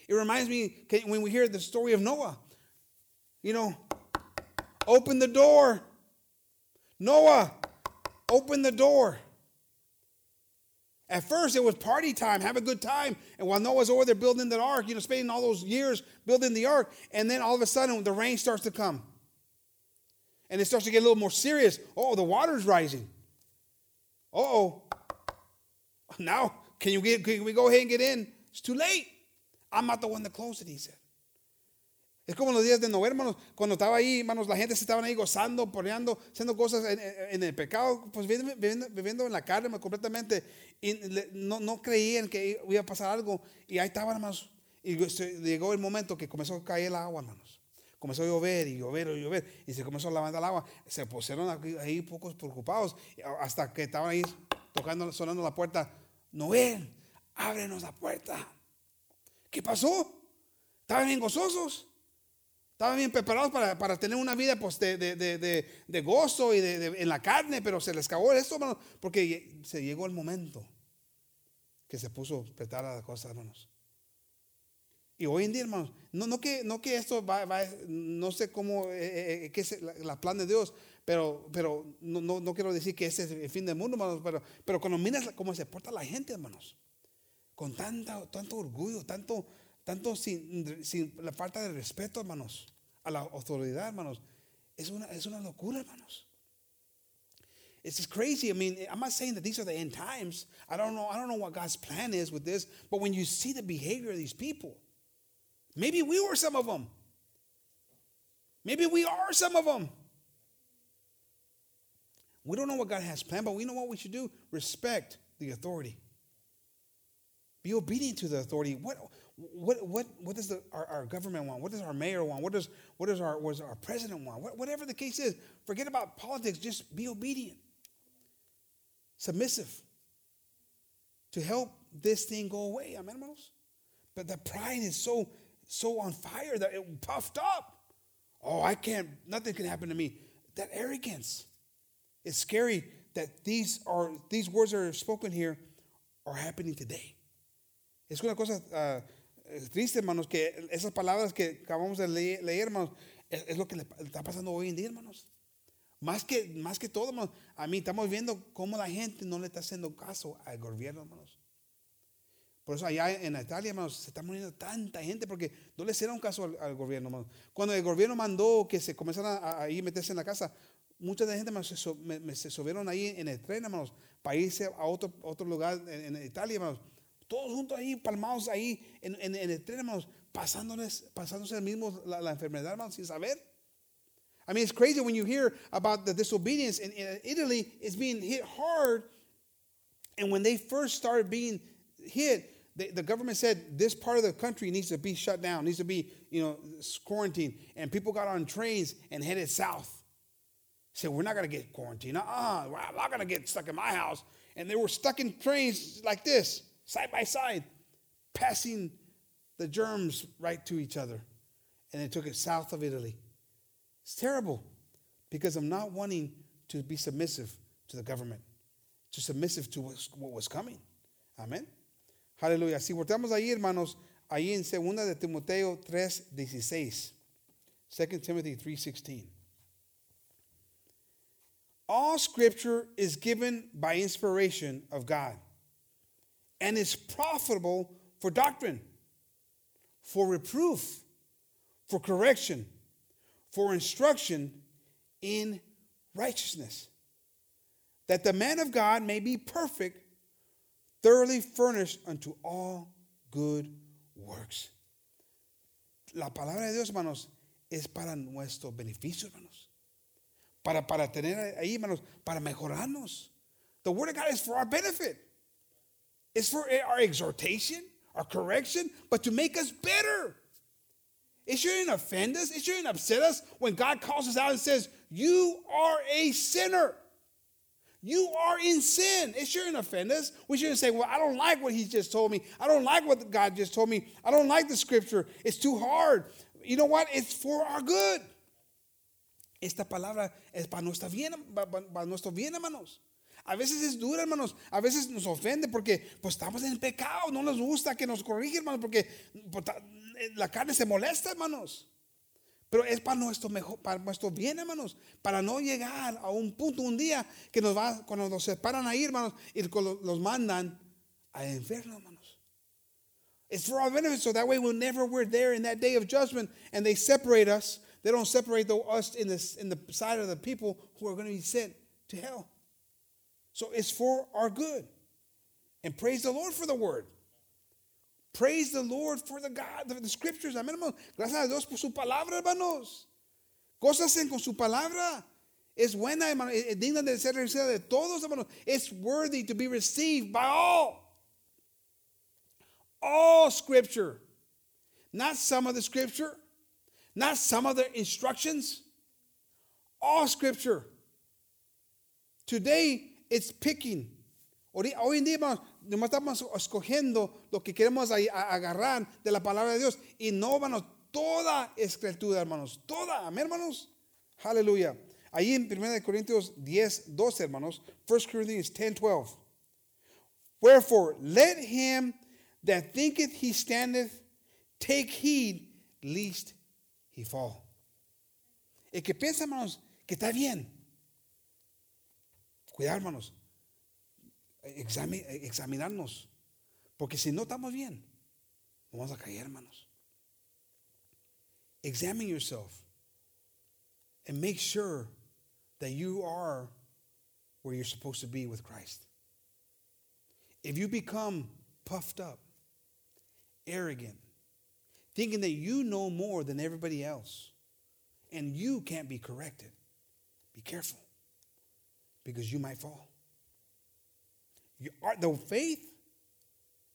It reminds me when we hear the story of Noah. You know, open the door. Noah, open the door. At first, it was party time, have a good time. And while Noah's over there building the ark, you know, spending all those years building the ark, and then all of a sudden the rain starts to come. And it starts to get a little more serious. Oh, the water's rising. Oh. Now, can you get can we go ahead and get in? It's too late. I'm not the one that closed it, he said. Es como los días de Noé, hermanos, cuando estaba ahí, hermanos, la gente se estaban ahí gozando, poneando, haciendo cosas en, en- el pecado, pues viviendo, viviendo- en la carne completamente. Y no, creían que iba a pasar algo. Y ahí estaban, hermanos. Y llegó el momento que comenzó a caer el agua, hermanos. Comenzó a llover y llover y llover. Y se comenzó a levantar el agua. Se pusieron ahí pocos preocupados. Hasta que estaban ahí tocando, sonando la puerta. Noé, ábrenos la puerta. ¿Qué pasó? Estaban bien gozosos. Estaban bien preparados para, para tener una vida pues, de, de- de- de- gozo y en la carne, pero se les acabó esto, hermanos, porque se llegó el momento que se puso petar la cosa, hermanos. Y hoy en día, hermanos, no, no, que, no que esto va, va- no sé cómo, eh, eh, qué es la plan de Dios, pero, pero no, no, no quiero decir que ese es el fin del mundo, hermanos, pero, pero cuando miras cómo se porta la gente, hermanos, con tanta, tanto orgullo, tanto, tanto sin, sin la falta de respeto, hermanos, a la autoridad, hermanos, es una, es una locura, hermanos. It's just crazy. I mean, I'm not saying that these are the end times. I don't know. I don't know what God's plan is with this. But when you see the behavior of these people, maybe we were some of them. Maybe we are some of them. We don't know what God has planned, but we know what we should do. Respect the authority. Be obedient to the authority. What what what what does the, our, our government want? What does our mayor want? What does what does our what does our president want? What, whatever the case is, forget about politics. Just be obedient, submissive, to help this thing go away. Amen. But the pride is so so on fire that it puffed up. Oh, I can't. Nothing can happen to me. That arrogance. It's scary that these are these words that are spoken here are happening today. Es una cosa ah, triste, hermanos, que esas palabras que acabamos de leer, leer, hermanos, es, es lo que le está pasando hoy en día, hermanos. Más que, más que todo, hermanos, a mí estamos viendo cómo la gente no le está haciendo caso al gobierno, hermanos. Por eso allá en Italia, hermanos, se está muriendo tanta gente porque no le hicieron caso al, al gobierno, hermanos. Cuando el gobierno mandó que se comenzaran a, a ir meterse en la casa, mucha de gente me- ahí en el tren, hermanos, para irse a otro, otro lugar en, en Italia, hermanos. Todos juntos ahí, palmados ahí en, en- en el tren, hermanos, pasándoles, pasándose el mismo la, la enfermedad, hermanos, sin saber. I mean, it's crazy when you hear about the disobedience in, in Italy is being hit hard. And when they first started being hit, the, the government said this part of the country needs to be shut down, needs to be, you know, quarantined. And people got on trains and headed south. Said, we're not going to get quarantined. Uh-uh, I'm not going to get stuck in my house. And they were stuck in trains like this, side by side, passing the germs right to each other. And they took it south of Italy. It's terrible because I'm not wanting to be submissive to the government, to submissive to what was coming. Amén. Aleluya. Si volteamos ahí, hermanos, ahí en 2 de Timoteo 3:16. 2 Timothy 3:16. All scripture is given by inspiration of God and is profitable for doctrine, for reproof, for correction, for instruction in righteousness, that the man of God may be perfect, thoroughly furnished unto all good works. La palabra de Dios, hermanos, es para nuestro beneficio, hermanos. Para, para tener ahí, hermanos, para mejorarnos. The word of God is for our benefit. It's for our exhortation, our correction, but to make us better. It shouldn't offend us. It shouldn't upset us when God calls us out and says, You are a sinner. You are in sin. It shouldn't offend us. We shouldn't say, Well, I don't like what he just told me. I don't like what God just told me. I don't like the scripture. It's too hard. You know what? It's for our good. Esta palabra es para nuestra bien, para nuestro bien, hermanos. A veces es dura, hermanos. A veces nos ofende porque pues estamos en pecado. No nos gusta que nos corrija, hermanos, porque pues, la carne se molesta, hermanos. Pero es para nuestro mejor, para nuestro bien, hermanos, para no llegar a un punto un día que nos va, cuando nos separan ahí, hermanos, y los mandan al infierno, hermanos. It's for our benefit, so that way whenever we're there in that day of judgment and they separate us, they don't separate the, us in, in the side of the people who are going to be sent to hell. So it's for our good. And praise the Lord for the word. Praise the Lord for the God, the, the scriptures. Amén, hermanos. Gracias a Dios por su palabra, hermanos. Cosas con su palabra. Es buena, hermano. Es digna de ser recibida de todos, hermanos. It's worthy to be received by all. All scripture. Not some of the scripture. Not some of instructions. All scripture. Today, it's picking. Hoy en día, nomás estamos escogiendo lo que queremos agarrar de la palabra de Dios. Y no, hermanos, toda escritura, hermanos. Toda, amén, hermanos. Aleluya. Ahí en 1 Corintios 10, 12, hermanos. 1 Corinthians 10, 12. Wherefore, let him that thinketh he standeth take heed lest he fall. El que piensa, hermanos, que está bien. Cuidado, hermanos examinarnos. Porque si no estamos bien, vamos a caer, hermanos. Examine yourself and make sure that you are where you're supposed to be with Christ. If you become puffed up, arrogant, thinking that you know more than everybody else, and you can't be corrected, be careful because you might fall. The faith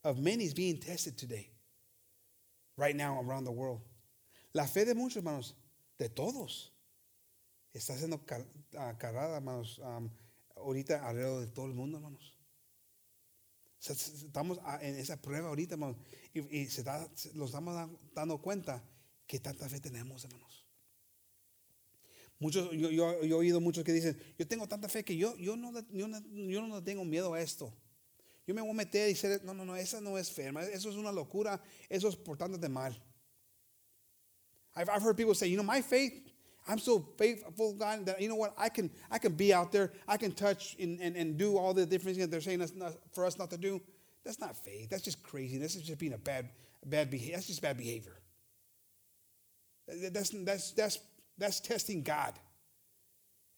of many is being tested today, right now around the world. La fe de muchos, hermanos, de todos, está siendo ah, cargada, hermanos, ahorita alrededor de todo el mundo, hermanos. Estamos en esa prueba ahorita, hermanos, y, se da, nos estamos dando cuenta que tanta fe tenemos, hermanos. Muchos, yo, yo, he oído muchos que dicen, yo tengo tanta fe que yo, yo, no, yo, no, yo no tengo miedo a esto. Yo me voy a meter y decir, no, no, no, esa no es fe, eso es una locura, eso es portándote mal. I've, I've heard people say, you know, my faith, I'm so faithful, God, that you know what, I can, I can be out there, I can touch and, and, and do all the different things that they're saying that's not, for us not to do. That's not faith. That's just crazy. That's just being a bad, bad behavior. That's just bad behavior. That's, that's, that's that's testing God.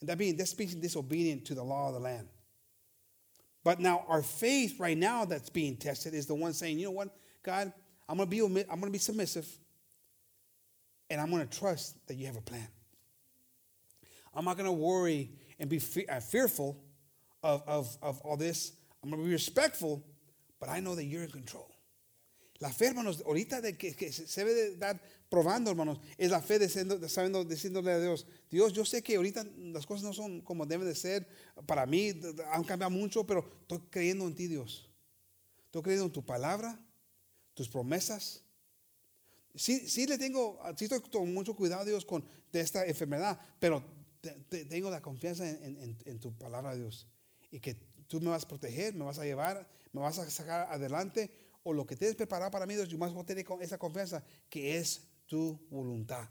And that being that's being disobedient to the law of the land. But now our faith right now that's being tested is the one saying, you know what, God, I'm gonna be I'm gonna be submissive, and I'm gonna trust that you have a plan. I'm not gonna worry and be fe- uh, fearful of, of, of all this. I'm gonna be respectful, but I know that you're in control. La fe, hermanos, ahorita de que, que se debe de dar probando, hermanos, es la fe de sabiendo, diciéndole a Dios, Dios, yo sé que ahorita las cosas no son como deben de ser, para mí han cambiado mucho, pero estoy creyendo en ti, Dios. Estoy creyendo en tu palabra, tus promesas. Sí, sí le tengo, sí estoy con mucho cuidado, Dios, con de esta enfermedad, pero tengo la confianza en, en tu palabra, Dios. Y que tú me vas a proteger, me vas a llevar, me vas a sacar adelante, o lo que tienes preparado para mí, Dios, yo más voy a tener esa confianza que es tu voluntad.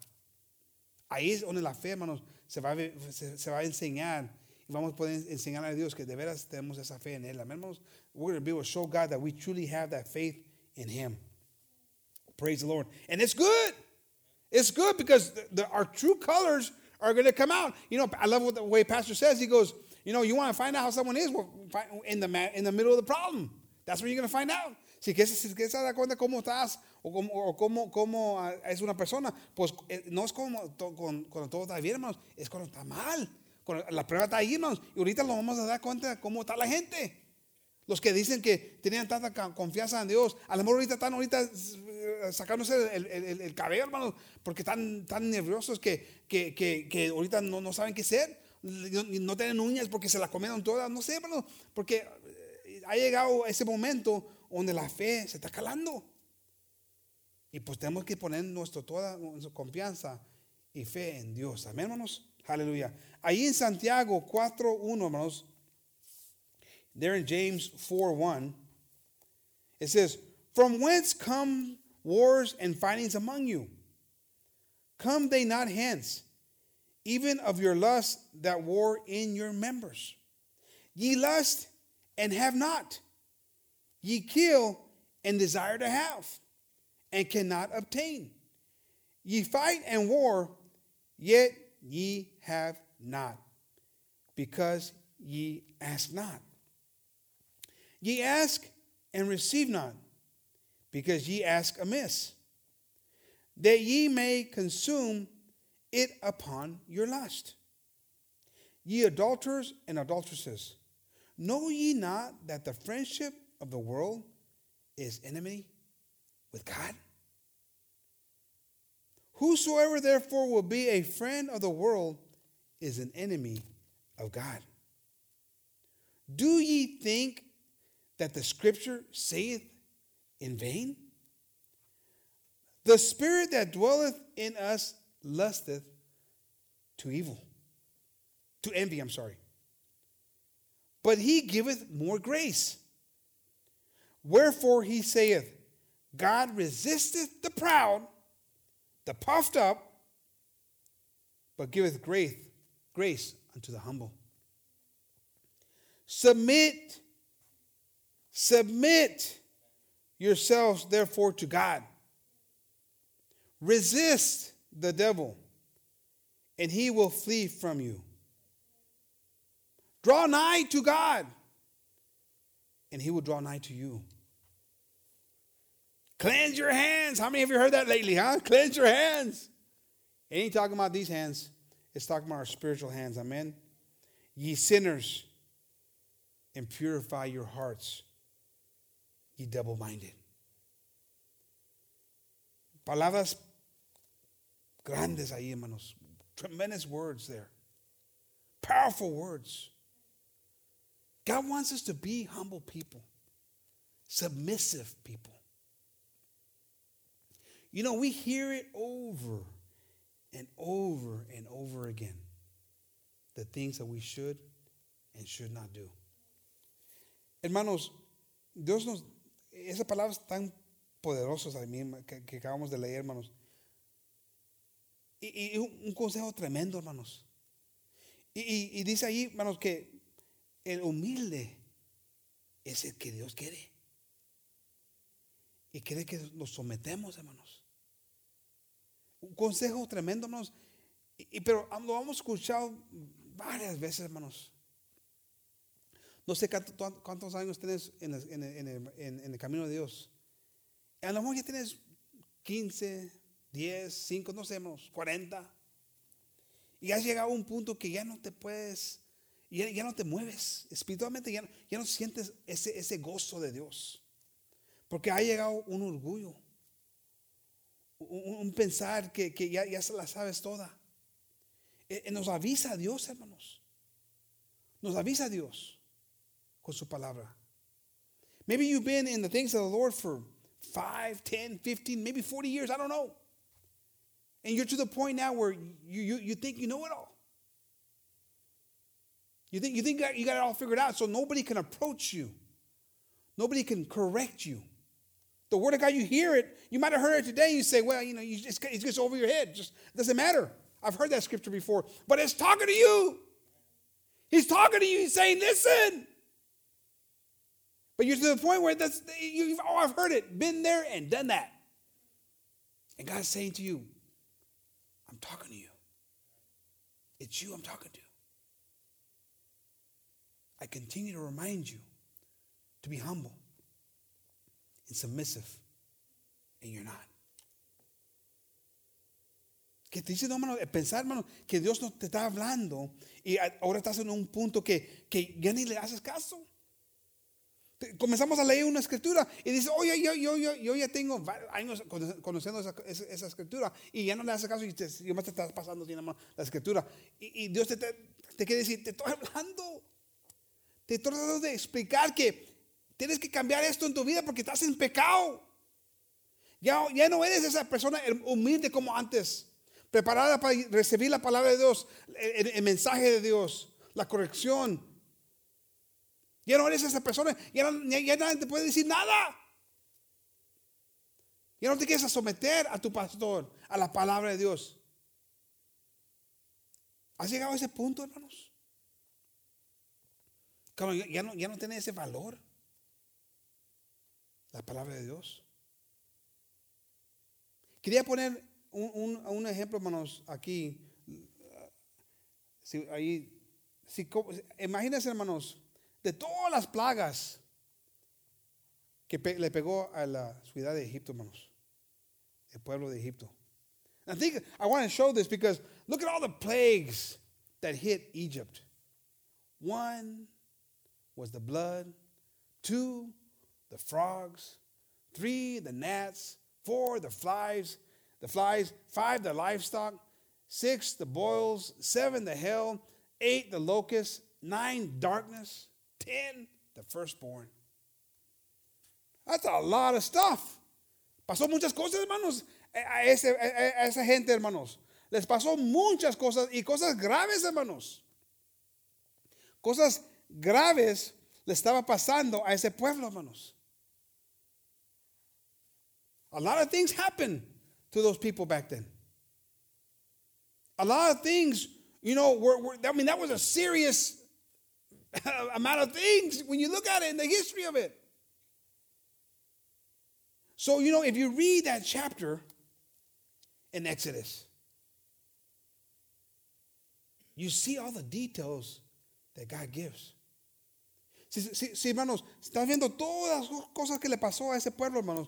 Ahí es donde la fe, hermanos, se va, a, se, va a enseñar y vamos a poder enseñar a Dios que de veras tenemos esa fe en Él. Amén, hermanos. We're going to be able to show God that we truly have that faith in Him. Praise the Lord. And it's good. It's good because the, the, our true colors are going to come out. You know, I love what the way Pastor says. He goes, you know, you want to find out how someone is well, in the in the middle of the problem. That's where you're going to find out. Si quieres, si quieres dar cuenta cómo estás o cómo, o cómo, cómo ah, es una persona, pues eh, no es como cuando todo está bien, hermanos, es cuando está mal. Cuando la prueba está ahí, hermanos. Y ahorita nos vamos a dar cuenta cómo está la gente. Los que dicen que tenían tanta confianza en Dios, a lo mejor ahorita están ahorita sacándose el, el, el cabello, hermanos, porque están tan nerviosos que, que, que, que ahorita no, no, saben qué hacer. No, tienen uñas porque se las comieron todas, no sé, hermanos, porque eh, ha llegado ese momento donde la fe se está calando. Y pues tenemos que poner nuestro, toda nuestra confianza y fe en Dios. Amén, hermanos. Aleluya. Ahí en Santiago 4.1, hermanos, there in James 4 1, it says, From whence come wars and fightings among you? Come they not hence, even of your lust that war in your members? Ye lust and have not, ye kill and desire to have, and cannot obtain. Ye fight and war, yet ye have not, because ye ask not. Ye ask and receive not, because ye ask amiss, that ye may consume it upon your lust. Ye adulterers and adulteresses, know ye not that the friendship of the world is enemy with God? Whosoever therefore will be a friend of the world is an enemy of God. Do ye think that the scripture saith in vain? The spirit that dwelleth in us lusteth to evil, to envy, I'm sorry. But he giveth more grace. Wherefore he saith, God resisteth the proud, the puffed up, but giveth grace, grace unto the humble. Submit Submit yourselves, therefore, to God. Resist the devil, and he will flee from you. Draw nigh to God, and he will draw nigh to you. Cleanse your hands. How many of you heard that lately, huh? Cleanse your hands. Ain't talking about these hands, it's talking about our spiritual hands. Amen. Ye sinners, and purify your hearts y double minded. Palabras grandes ahí, hermanos. Tremendous words there. Powerful words. God wants us to be humble people, submissive people. You know, we hear it over and over and over again the things that we should and should not do. Hermanos, Dios nos esas palabras tan poderosas a mí que, acabamos de leer, hermanos. Y, y un, un, consejo tremendo, hermanos. Y, y, y, dice ahí, hermanos, que el humilde es el que Dios quiere. Y quiere que nos sometemos, hermanos. Un consejo tremendo, hermanos. Y, pero lo hemos escuchado varias veces, hermanos. No sé cuántos años tienes en el, camino de Dios. A lo mejor ya tienes 15, 10, 5, no sé, 40. Y has llegado a un punto que ya no te puedes, ya, no te mueves. Espiritualmente ya, no sientes ese, gozo de Dios. Porque ha llegado un orgullo. Un, pensar que, ya, ya se la sabes toda. Eh, eh, nos avisa Dios, hermanos. Nos avisa Dios con su palabra. Maybe you've been in the things of the Lord for 5, 10, 15, maybe 40 years, I don't know. And you're to the point now where you, you, you think you know it all. You think, you think you got it all figured out, so nobody can approach you. Nobody can correct you. The word of God, you hear it. You might have heard it today. You say, well, you know, you just, it's just over your head. Just doesn't matter. I've heard that scripture before, but it's talking to you. He's talking to you. He's saying, listen. But you're to the point where that's, you've, oh, I've heard it, been there and done that. And God's saying to you, I'm talking to you. It's you I'm talking to. I continue to remind you to be humble and submissive, and you're not. Que te dice, no, hermano, pensar, hermano, que Dios no te está hablando y ahora estás en un punto que, que ya ni le haces caso. Comenzamos a leer una escritura y dice, oye, yo, yo, yo, yo ya tengo años conociendo esa, esa, escritura y ya no le haces caso y te, más te estás pasando la escritura. Y, y Dios te, te, te, quiere decir, te estoy hablando. Te estoy tratando de explicar que tienes que cambiar esto en tu vida porque estás en pecado. Ya, ya no eres esa persona humilde como antes, preparada para recibir la palabra de Dios, el, el mensaje de Dios, la corrección ya no eres esa persona, ya, nadie te puede decir nada. Ya no te quieres someter a tu pastor, a la palabra de Dios. ¿Has llegado a ese punto, hermanos? ya, no, ya no tiene ese valor la palabra de Dios. Quería poner un, ejemplo, hermanos, aquí. Ahí, si, imagínense, hermanos, de todas las plagas que le pegó a la ciudad de Egipto, hermanos, el pueblo de Egipto. I think I want to show this because look at all the plagues that hit Egypt. One was the blood, two, the frogs, three, the gnats, four, the flies, the flies, five, the livestock, six, the boils, seven, the hail, eight, the locusts, nine, darkness, 10, the firstborn. That's a lot of stuff. Pasó muchas cosas, hermanos, a, ese, a, esa gente, hermanos. Les pasó muchas cosas y cosas graves, hermanos. Cosas graves le estaba pasando a ese pueblo, hermanos. A lot of things happened to those people back then. A lot of things, you know, were, were I mean, that was a serious amount of things when you look at it in the history of it. So, you know, if you read that chapter in Exodus, you see all the details that God gives. Sí, sí, sí, hermanos, estás viendo todas las cosas que le pasó a ese pueblo, hermanos.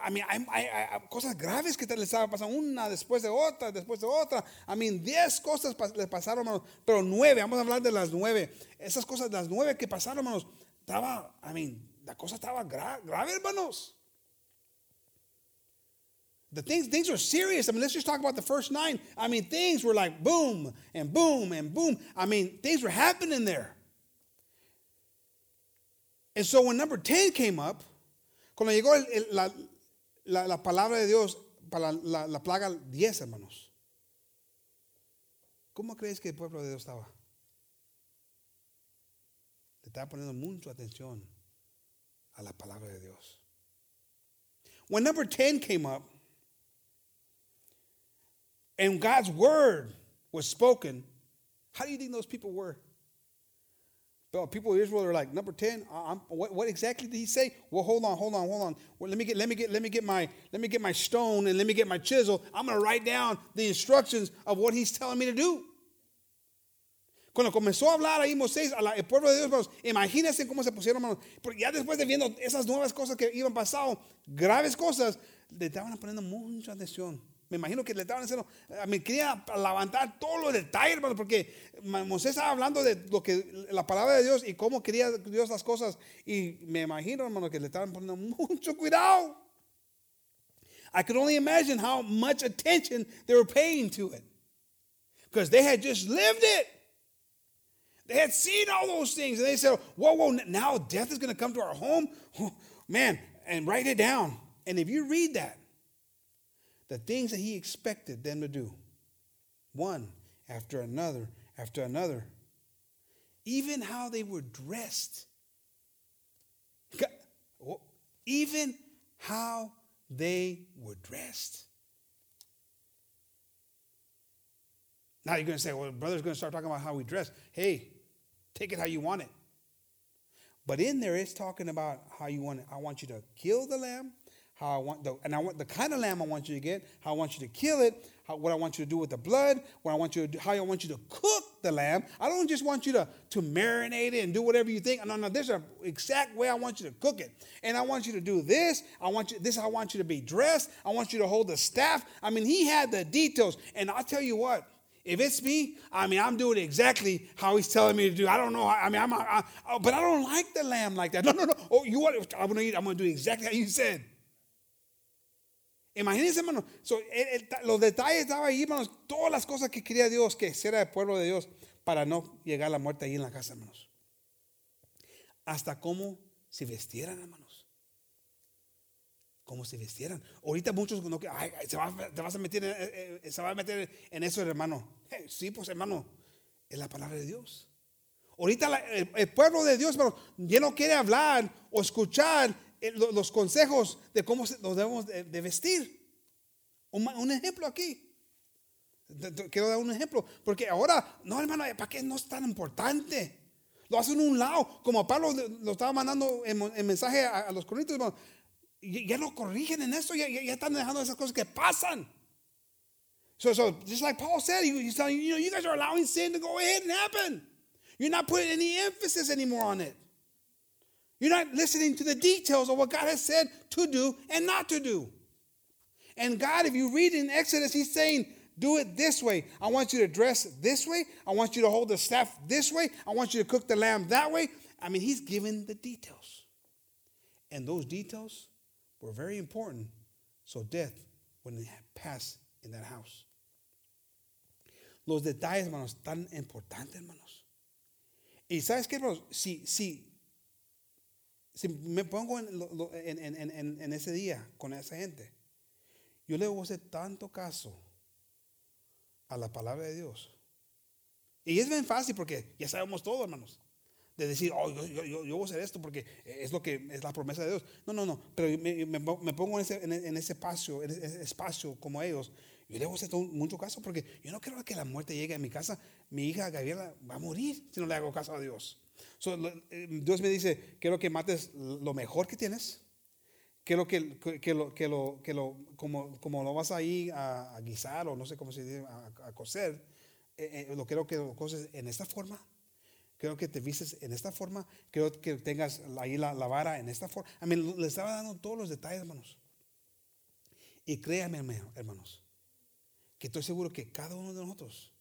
I mean, hay, cosas graves que le estaban pasando, una después de otra, después de otra. I mean, diez cosas le pasaron, hermanos, pero nueve, vamos a hablar de las nueve. Esas cosas, las nueve que pasaron, hermanos, estaba, I mean, la cosa estaba gra grave, hermanos. The things, things were serious. I mean, let's just talk about the first nine. I mean, things were like boom and boom and boom. I mean, things were happening there. And so when number 10 came up, cuando llegó el, la, la palabra de Dios para la, la, plaga 10, hermanos. ¿Cómo crees que el pueblo de Dios estaba? Le estaba poniendo mucha atención a la palabra de Dios. When number 10 came up and God's word was spoken, how do you think those people were? But people of Israel are like number ten. What, what, exactly did he say? Well, hold on, hold on, hold on. Well, let me get, let me get, let me get my, let me get my stone and let me get my chisel. I'm going to write down the instructions of what he's telling me to do. Cuando comenzó a hablar ahí Moisés al pueblo de Dios, hermanos, imagínense cómo se pusieron, hermanos. Porque ya después de viendo esas nuevas cosas que iban pasando, graves cosas, le estaban poniendo mucha atención. Me imagino que le estaban haciendo, eh, me quería levantar hermano, porque Moisés estaba hablando de lo que la palabra de Dios y cómo quería Dios las cosas. Y me imagino, hermano, que le estaban poniendo mucho cuidado. I could only imagine how much attention they were paying to it. Because they had just lived it. They had seen all those things. And they said, whoa, whoa, now death is going to come to our home? man, and write it down. And if you read that, the things that he expected them to do, one after another after another. Even how they were dressed. Even how they were dressed. Now you're going to say, well, brother's going to start talking about how we dress. Hey, Take it how you want it. But in there, it's talking about how you want it. I want you to kill the lamb, how I want the, and I want the kind of lamb I want you to get, how I want you to kill it, how, what I want you to do with the blood, what I want you to do, how I want you to cook the lamb. I don't just want you to, to marinate it and do whatever you think. No, no, there's an exact way I want you to cook it. And I want you to do this. I want you, this I want you to be dressed. I want you to hold the staff. I mean, he had the details. And I'll tell you what, if it's me, I mean, I'm doing exactly how he's telling me to do. I don't know. I mean, I'm, I, I, but I don't like the lamb like that. No, no, no. Oh, you want? I'm gonna eat. I'm gonna do exactly how you said. Imagínense, hermano. So, el, el, los detalles estaban ahí, hermanos. Todas las cosas que quería Dios que hiciera el pueblo de Dios para no llegar a la muerte ahí en la casa, hermanos. Hasta cómo se vestieran, hermanos. Cómo se vestieran. Ahorita muchos no ay, se va, te vas a meter, en, eh, se va a meter en eso, hermano. Hey, sí, pues, hermano, es la palabra de Dios. Ahorita el, el, pueblo de Dios, hermano, ya no quiere hablar o escuchar los consejos de cómo nos debemos de, vestir. Un, ejemplo aquí. Quiero dar un ejemplo, porque ahora, no hermano, ¿para qué no es tan importante? Lo hacen un lado, como Pablo lo estaba mandando en, en mensaje a, los corintios, hermano, ya lo corrigen en eso, ya, están dejando esas cosas que pasan. So, so just like Paul said, you know, you guys are allowing sin to go ahead and happen. You're not putting any emphasis anymore on it. You're not listening to the details of what God has said to do and not to do. And God, if you read in Exodus, He's saying, do it this way. I want you to dress this way. I want you to hold the staff this way. I want you to cook the lamb that way. I mean, He's given the details. And those details were very important so death wouldn't pass in that house. Los detalles, hermanos, tan importantes, hermanos. Y sabes qué, hermanos, si, si si me pongo en, en, en, en, ese día con esa gente, yo le voy a hacer tanto caso a la palabra de Dios. Y es bien fácil porque ya sabemos todo, hermanos. De decir, oh, yo, yo, yo, voy a hacer esto porque es lo que es la promesa de Dios. No, no, no. Pero me, me, me pongo en ese, en ese espacio, en ese espacio como ellos. Yo le voy a hacer mucho caso porque yo no quiero que la muerte llegue a mi casa. Mi hija Gabriela va a morir si no le hago caso a Dios. So, eh, Dios me dice, quiero que mates lo mejor que tienes. Quiero que, que, lo, que, lo, que lo, como, como lo vas ahí a, a, guisar o no sé cómo se dice, a, a cocer, eh, eh, lo quiero que lo coces en esta forma. Quiero que te vistes en esta forma. Quiero que tengas ahí la, la vara en esta forma. A mí le estaba dando todos los detalles, hermanos. Y créanme, hermanos, que estoy seguro que cada uno de nosotros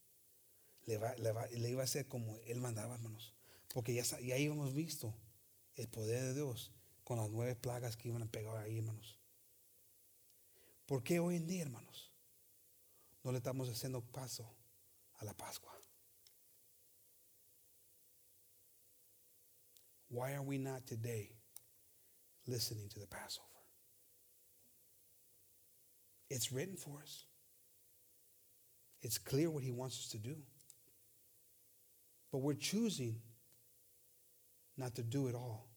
le, va, le, va, le iba a hacer como Él mandaba, hermanos. Porque ya, ya habíamos visto el poder de Dios con las nueve plagas que iban a pegar ahí, hermanos. ¿Por qué hoy en día, hermanos, no le estamos haciendo paso a la Pascua? Why are we not today listening to the Passover? It's written for us. It's clear what he wants us to do. But we're choosing not to do it all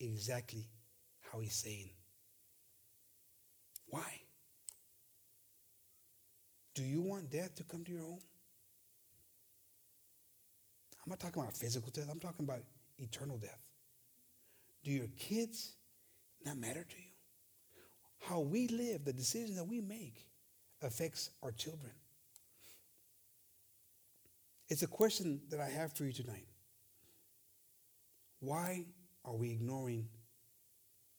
exactly how he's saying. Why? Do you want death to come to your home? I'm not talking about physical death, I'm talking about eternal death. Do your kids not matter to you? How we live, the decisions that we make, affects our children. It's a question that I have for you tonight. Why are we ignoring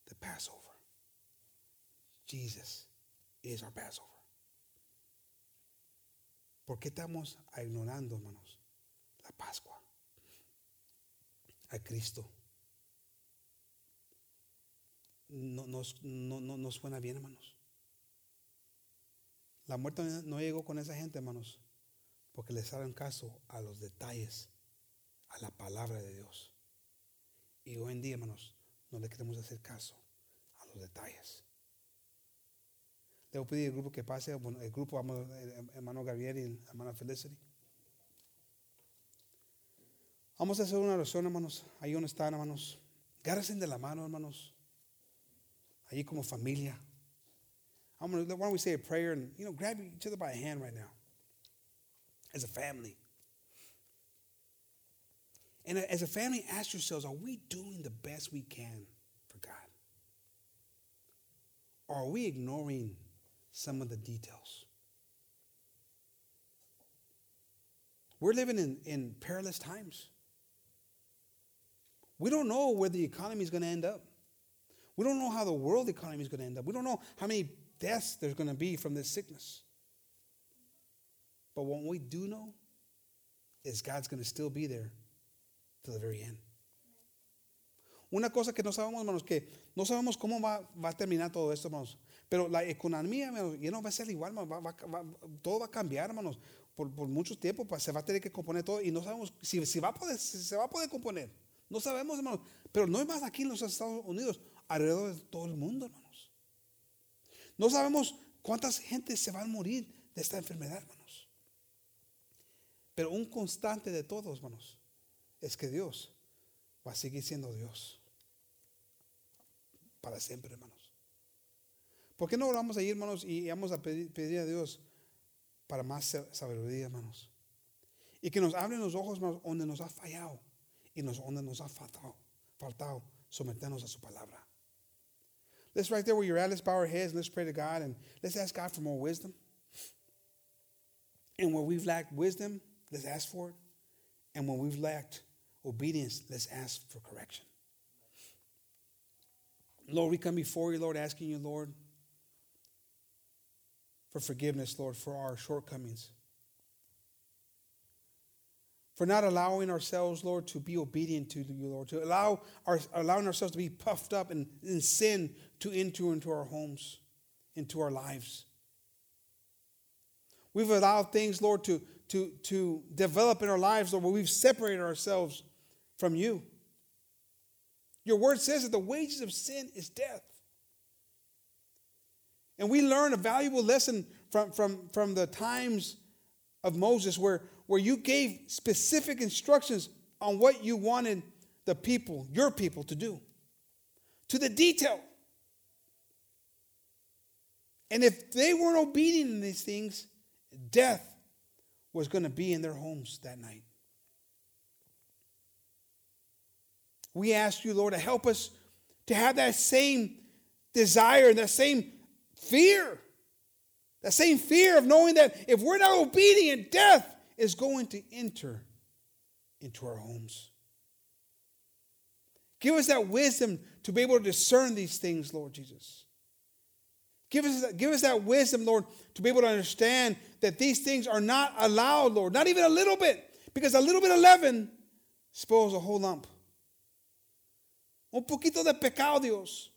the Passover? Jesus is our Passover. ¿Por qué estamos ignorando, hermanos, la Pascua? A Cristo. No, nos, no, no, no suena bien, hermanos. La muerte no llegó con esa gente, hermanos, porque les hagan caso a los detalles, a la palabra de Dios. Y hoy en día, hermanos, no le queremos hacer caso a los detalles. Le voy a pedir al grupo que pase, bueno, el grupo, hermano Gabriel y hermana Felicity. Vamos a hacer una oración, hermanos. Ahí donde están, hermanos. Gárrense de la mano, hermanos. Ahí como familia. I'm gonna, why don't we say a prayer and, you know, grab each other by a hand right now. As a family. And as a family, ask yourselves are we doing the best we can for God? Or are we ignoring some of the details? We're living in, in perilous times. We don't know where the economy is going to end up. We don't know how the world economy is going to end up. We don't know how many deaths there's going to be from this sickness. But what we do know is God's going to still be there to very end. Una cosa que no sabemos, hermanos, que no sabemos cómo va, va a terminar todo esto, hermanos. Pero la economía, hermanos, ya no va a ser igual, hermanos. Va, va, todo va a cambiar, hermanos. Por, por mucho tiempo pues, se va a tener que componer todo y no sabemos si, si, va se va a poder componer. No sabemos, hermanos. Pero no es más aquí en los Estados Unidos, alrededor de todo el mundo, hermanos. No sabemos cuántas gente se van a morir de esta enfermedad, hermanos. Pero un constante de todos, hermanos, es que Dios va a seguir siendo Dios. Para siempre, hermanos. ¿Por qué no vamos a ir, hermanos, y vamos a pedir, a Dios para más sabiduría, hermanos? Y que nos abren los ojos, hermanos, donde nos ha fallado y nos, donde nos ha faltado, faltado someternos a su palabra. Let's right there where you're at. Let's bow our heads and let's pray to God and let's ask God for more wisdom. And where we've lacked wisdom, let's ask for it. And when we've lacked obedience, let's ask for correction. Lord, we come before you, Lord, asking you, Lord, for forgiveness, Lord, for our shortcomings. For not allowing ourselves, Lord, to be obedient to you, Lord, to allow our, allowing ourselves to be puffed up in, in sin to enter into our homes, into our lives. We've allowed things, Lord, to, to, to develop in our lives, Lord, where we've separated ourselves from you. Your word says that the wages of sin is death. And we learn a valuable lesson from, from, from the times of Moses where, where you gave specific instructions on what you wanted the people, your people, to do, to the detail. And if they weren't obedient in these things, death was going to be in their homes that night. We ask you, Lord, to help us to have that same desire, and that same fear, that same fear of knowing that if we're not obedient, death is going to enter into our homes. Give us that wisdom to be able to discern these things, Lord Jesus. Give us, give us that wisdom, Lord, to be able to understand that these things are not allowed, Lord, not even a little bit, because a little bit of leaven spoils a whole lump. Un poquito de pecado, Dios,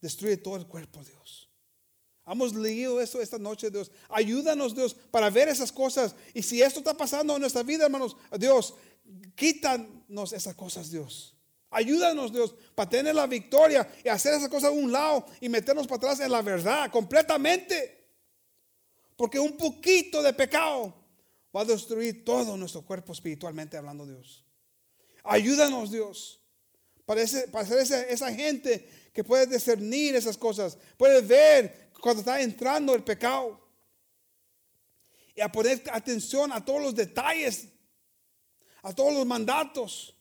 destruye todo el cuerpo, Dios. Hemos leído esto esta noche, Dios. Ayúdanos, Dios, para ver esas cosas. Y si esto está pasando en nuestra vida, hermanos, Dios, quítanos esas cosas, Dios. Ayúdanos, Dios, para tener la victoria y hacer esas cosas a un lado y meternos para atrás en la verdad completamente. Porque un poquito de pecado va a destruir todo nuestro cuerpo espiritualmente hablando, Dios. Ayúdanos, Dios, para, para ser esa, gente que puede discernir esas cosas, puede ver cuando está entrando el pecado y a poner atención a todos los detalles, a todos los mandatos.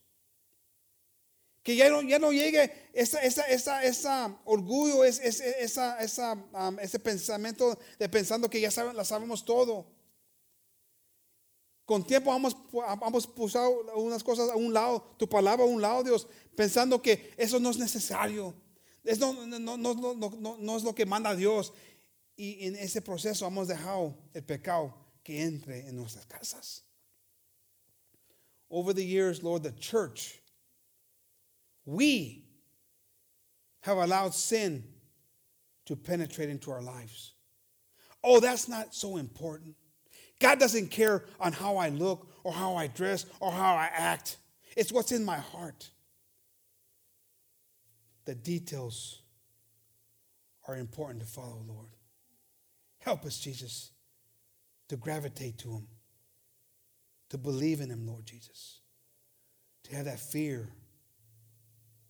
Que ya no, ya no llegue esa, esa, esa, esa orgullo, esa, esa, esa um, ese pensamiento de pensando que ya saben, la sabemos todo. Con tiempo hemos, hemos puesto unas cosas a un lado, tu palabra a un lado, Dios, pensando que eso no es necesario. Eso no, no, no, no, no es lo que manda Dios. Y en ese proceso hemos dejado el pecado que entre en nuestras casas. Over the years, Lord, the church we have allowed sin to penetrate into our lives. Oh, that's not so important. God doesn't care on how I look or how I dress or how I act. It's what's in my heart. The details are important to follow, Lord. Help us, Jesus, to gravitate to Him, to believe in Him, Lord Jesus, to have that fear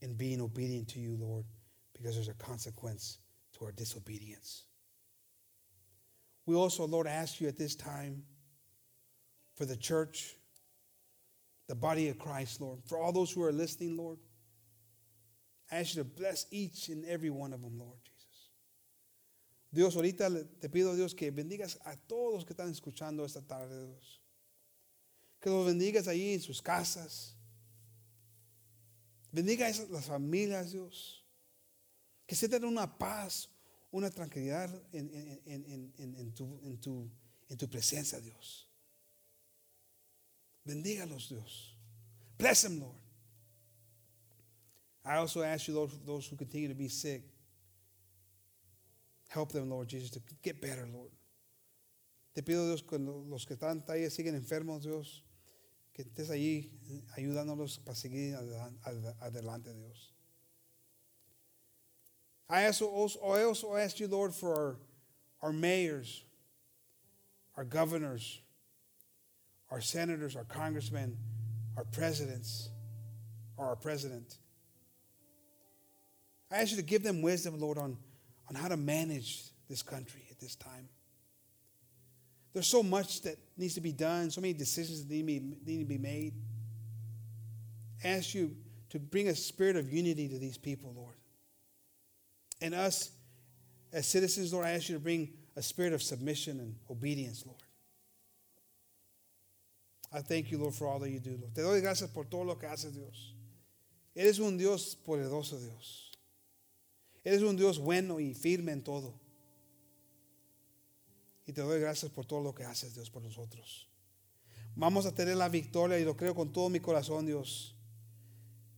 in being obedient to you, Lord, because there's a consequence to our disobedience. We also, Lord, ask you at this time for the church, the body of Christ, Lord. For all those who are listening, Lord, I ask you to bless each and every one of them, Lord Jesus. Dios, ahorita te pido, Dios, que bendigas a todos los que están escuchando esta tarde, Dios. Que los bendigas allí en sus casas. Bendiga las familias, Dios. Que se den una paz, una tranquilidad en, en tu, tu, tu, presencia, Dios. Bendígalos, Dios. Bless them, Lord. I also ask you, Lord, those who continue to be sick, help them, Lord Jesus, to get better, Lord. Te pido, Dios, cuando los que están ahí siguen enfermos, Dios, que estés allí ayudándolos para seguir adelante, Dios. I also, also ask you, Lord, for our, our mayors, our governors, our senators, our congressmen, our presidents, or our president. I ask you to give them wisdom, Lord, on, on how to manage this country at this time. There's so much that needs to be done, so many decisions that need be, need to be made. I ask you to bring a spirit of unity to these people, Lord. And us, as citizens, Lord, I ask you to bring a spirit of submission and obedience, Lord. I thank you, Lord, for all that you do, Lord. Te doy gracias por todo lo que haces, Dios. Eres un Dios poderoso, Dios. Eres un Dios bueno y firme en todo. Y te doy gracias por todo lo que haces, Dios, por nosotros. Vamos a tener la victoria y lo creo con todo mi corazón, Dios.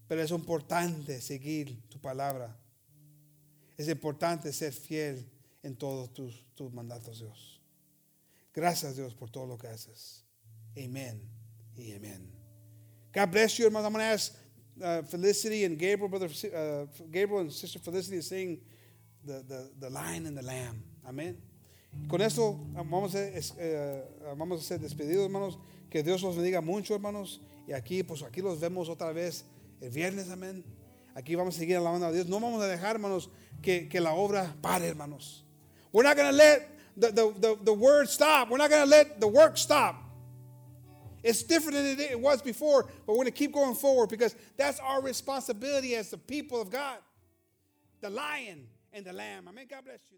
Pero es importante seguir tu palabra. Es importante ser fiel en todos tus, tus mandatos, Dios. Gracias, Dios, por todo lo que haces. Amen y amen. God bless you, hermanos. I'm going to ask uh, Felicity and Gabriel, brother uh, Gabriel and sister Felicity to sing the, the, the lion and the lamb. Amen. Con esto vamos a, eh, vamos a ser despedidos, hermanos. Que Dios los bendiga mucho, hermanos. Y aquí, pues aquí los vemos otra vez el viernes, amén. Aquí vamos a seguir alabando a Dios. No vamos a dejar, hermanos, que, que la obra pare, hermanos. We're not going to let the, the, the, the word stop. We're not going to let the work stop. It's different than it was before, but we're going to keep going forward because that's our responsibility as the people of God. The lion and the lamb. Amen. God bless you.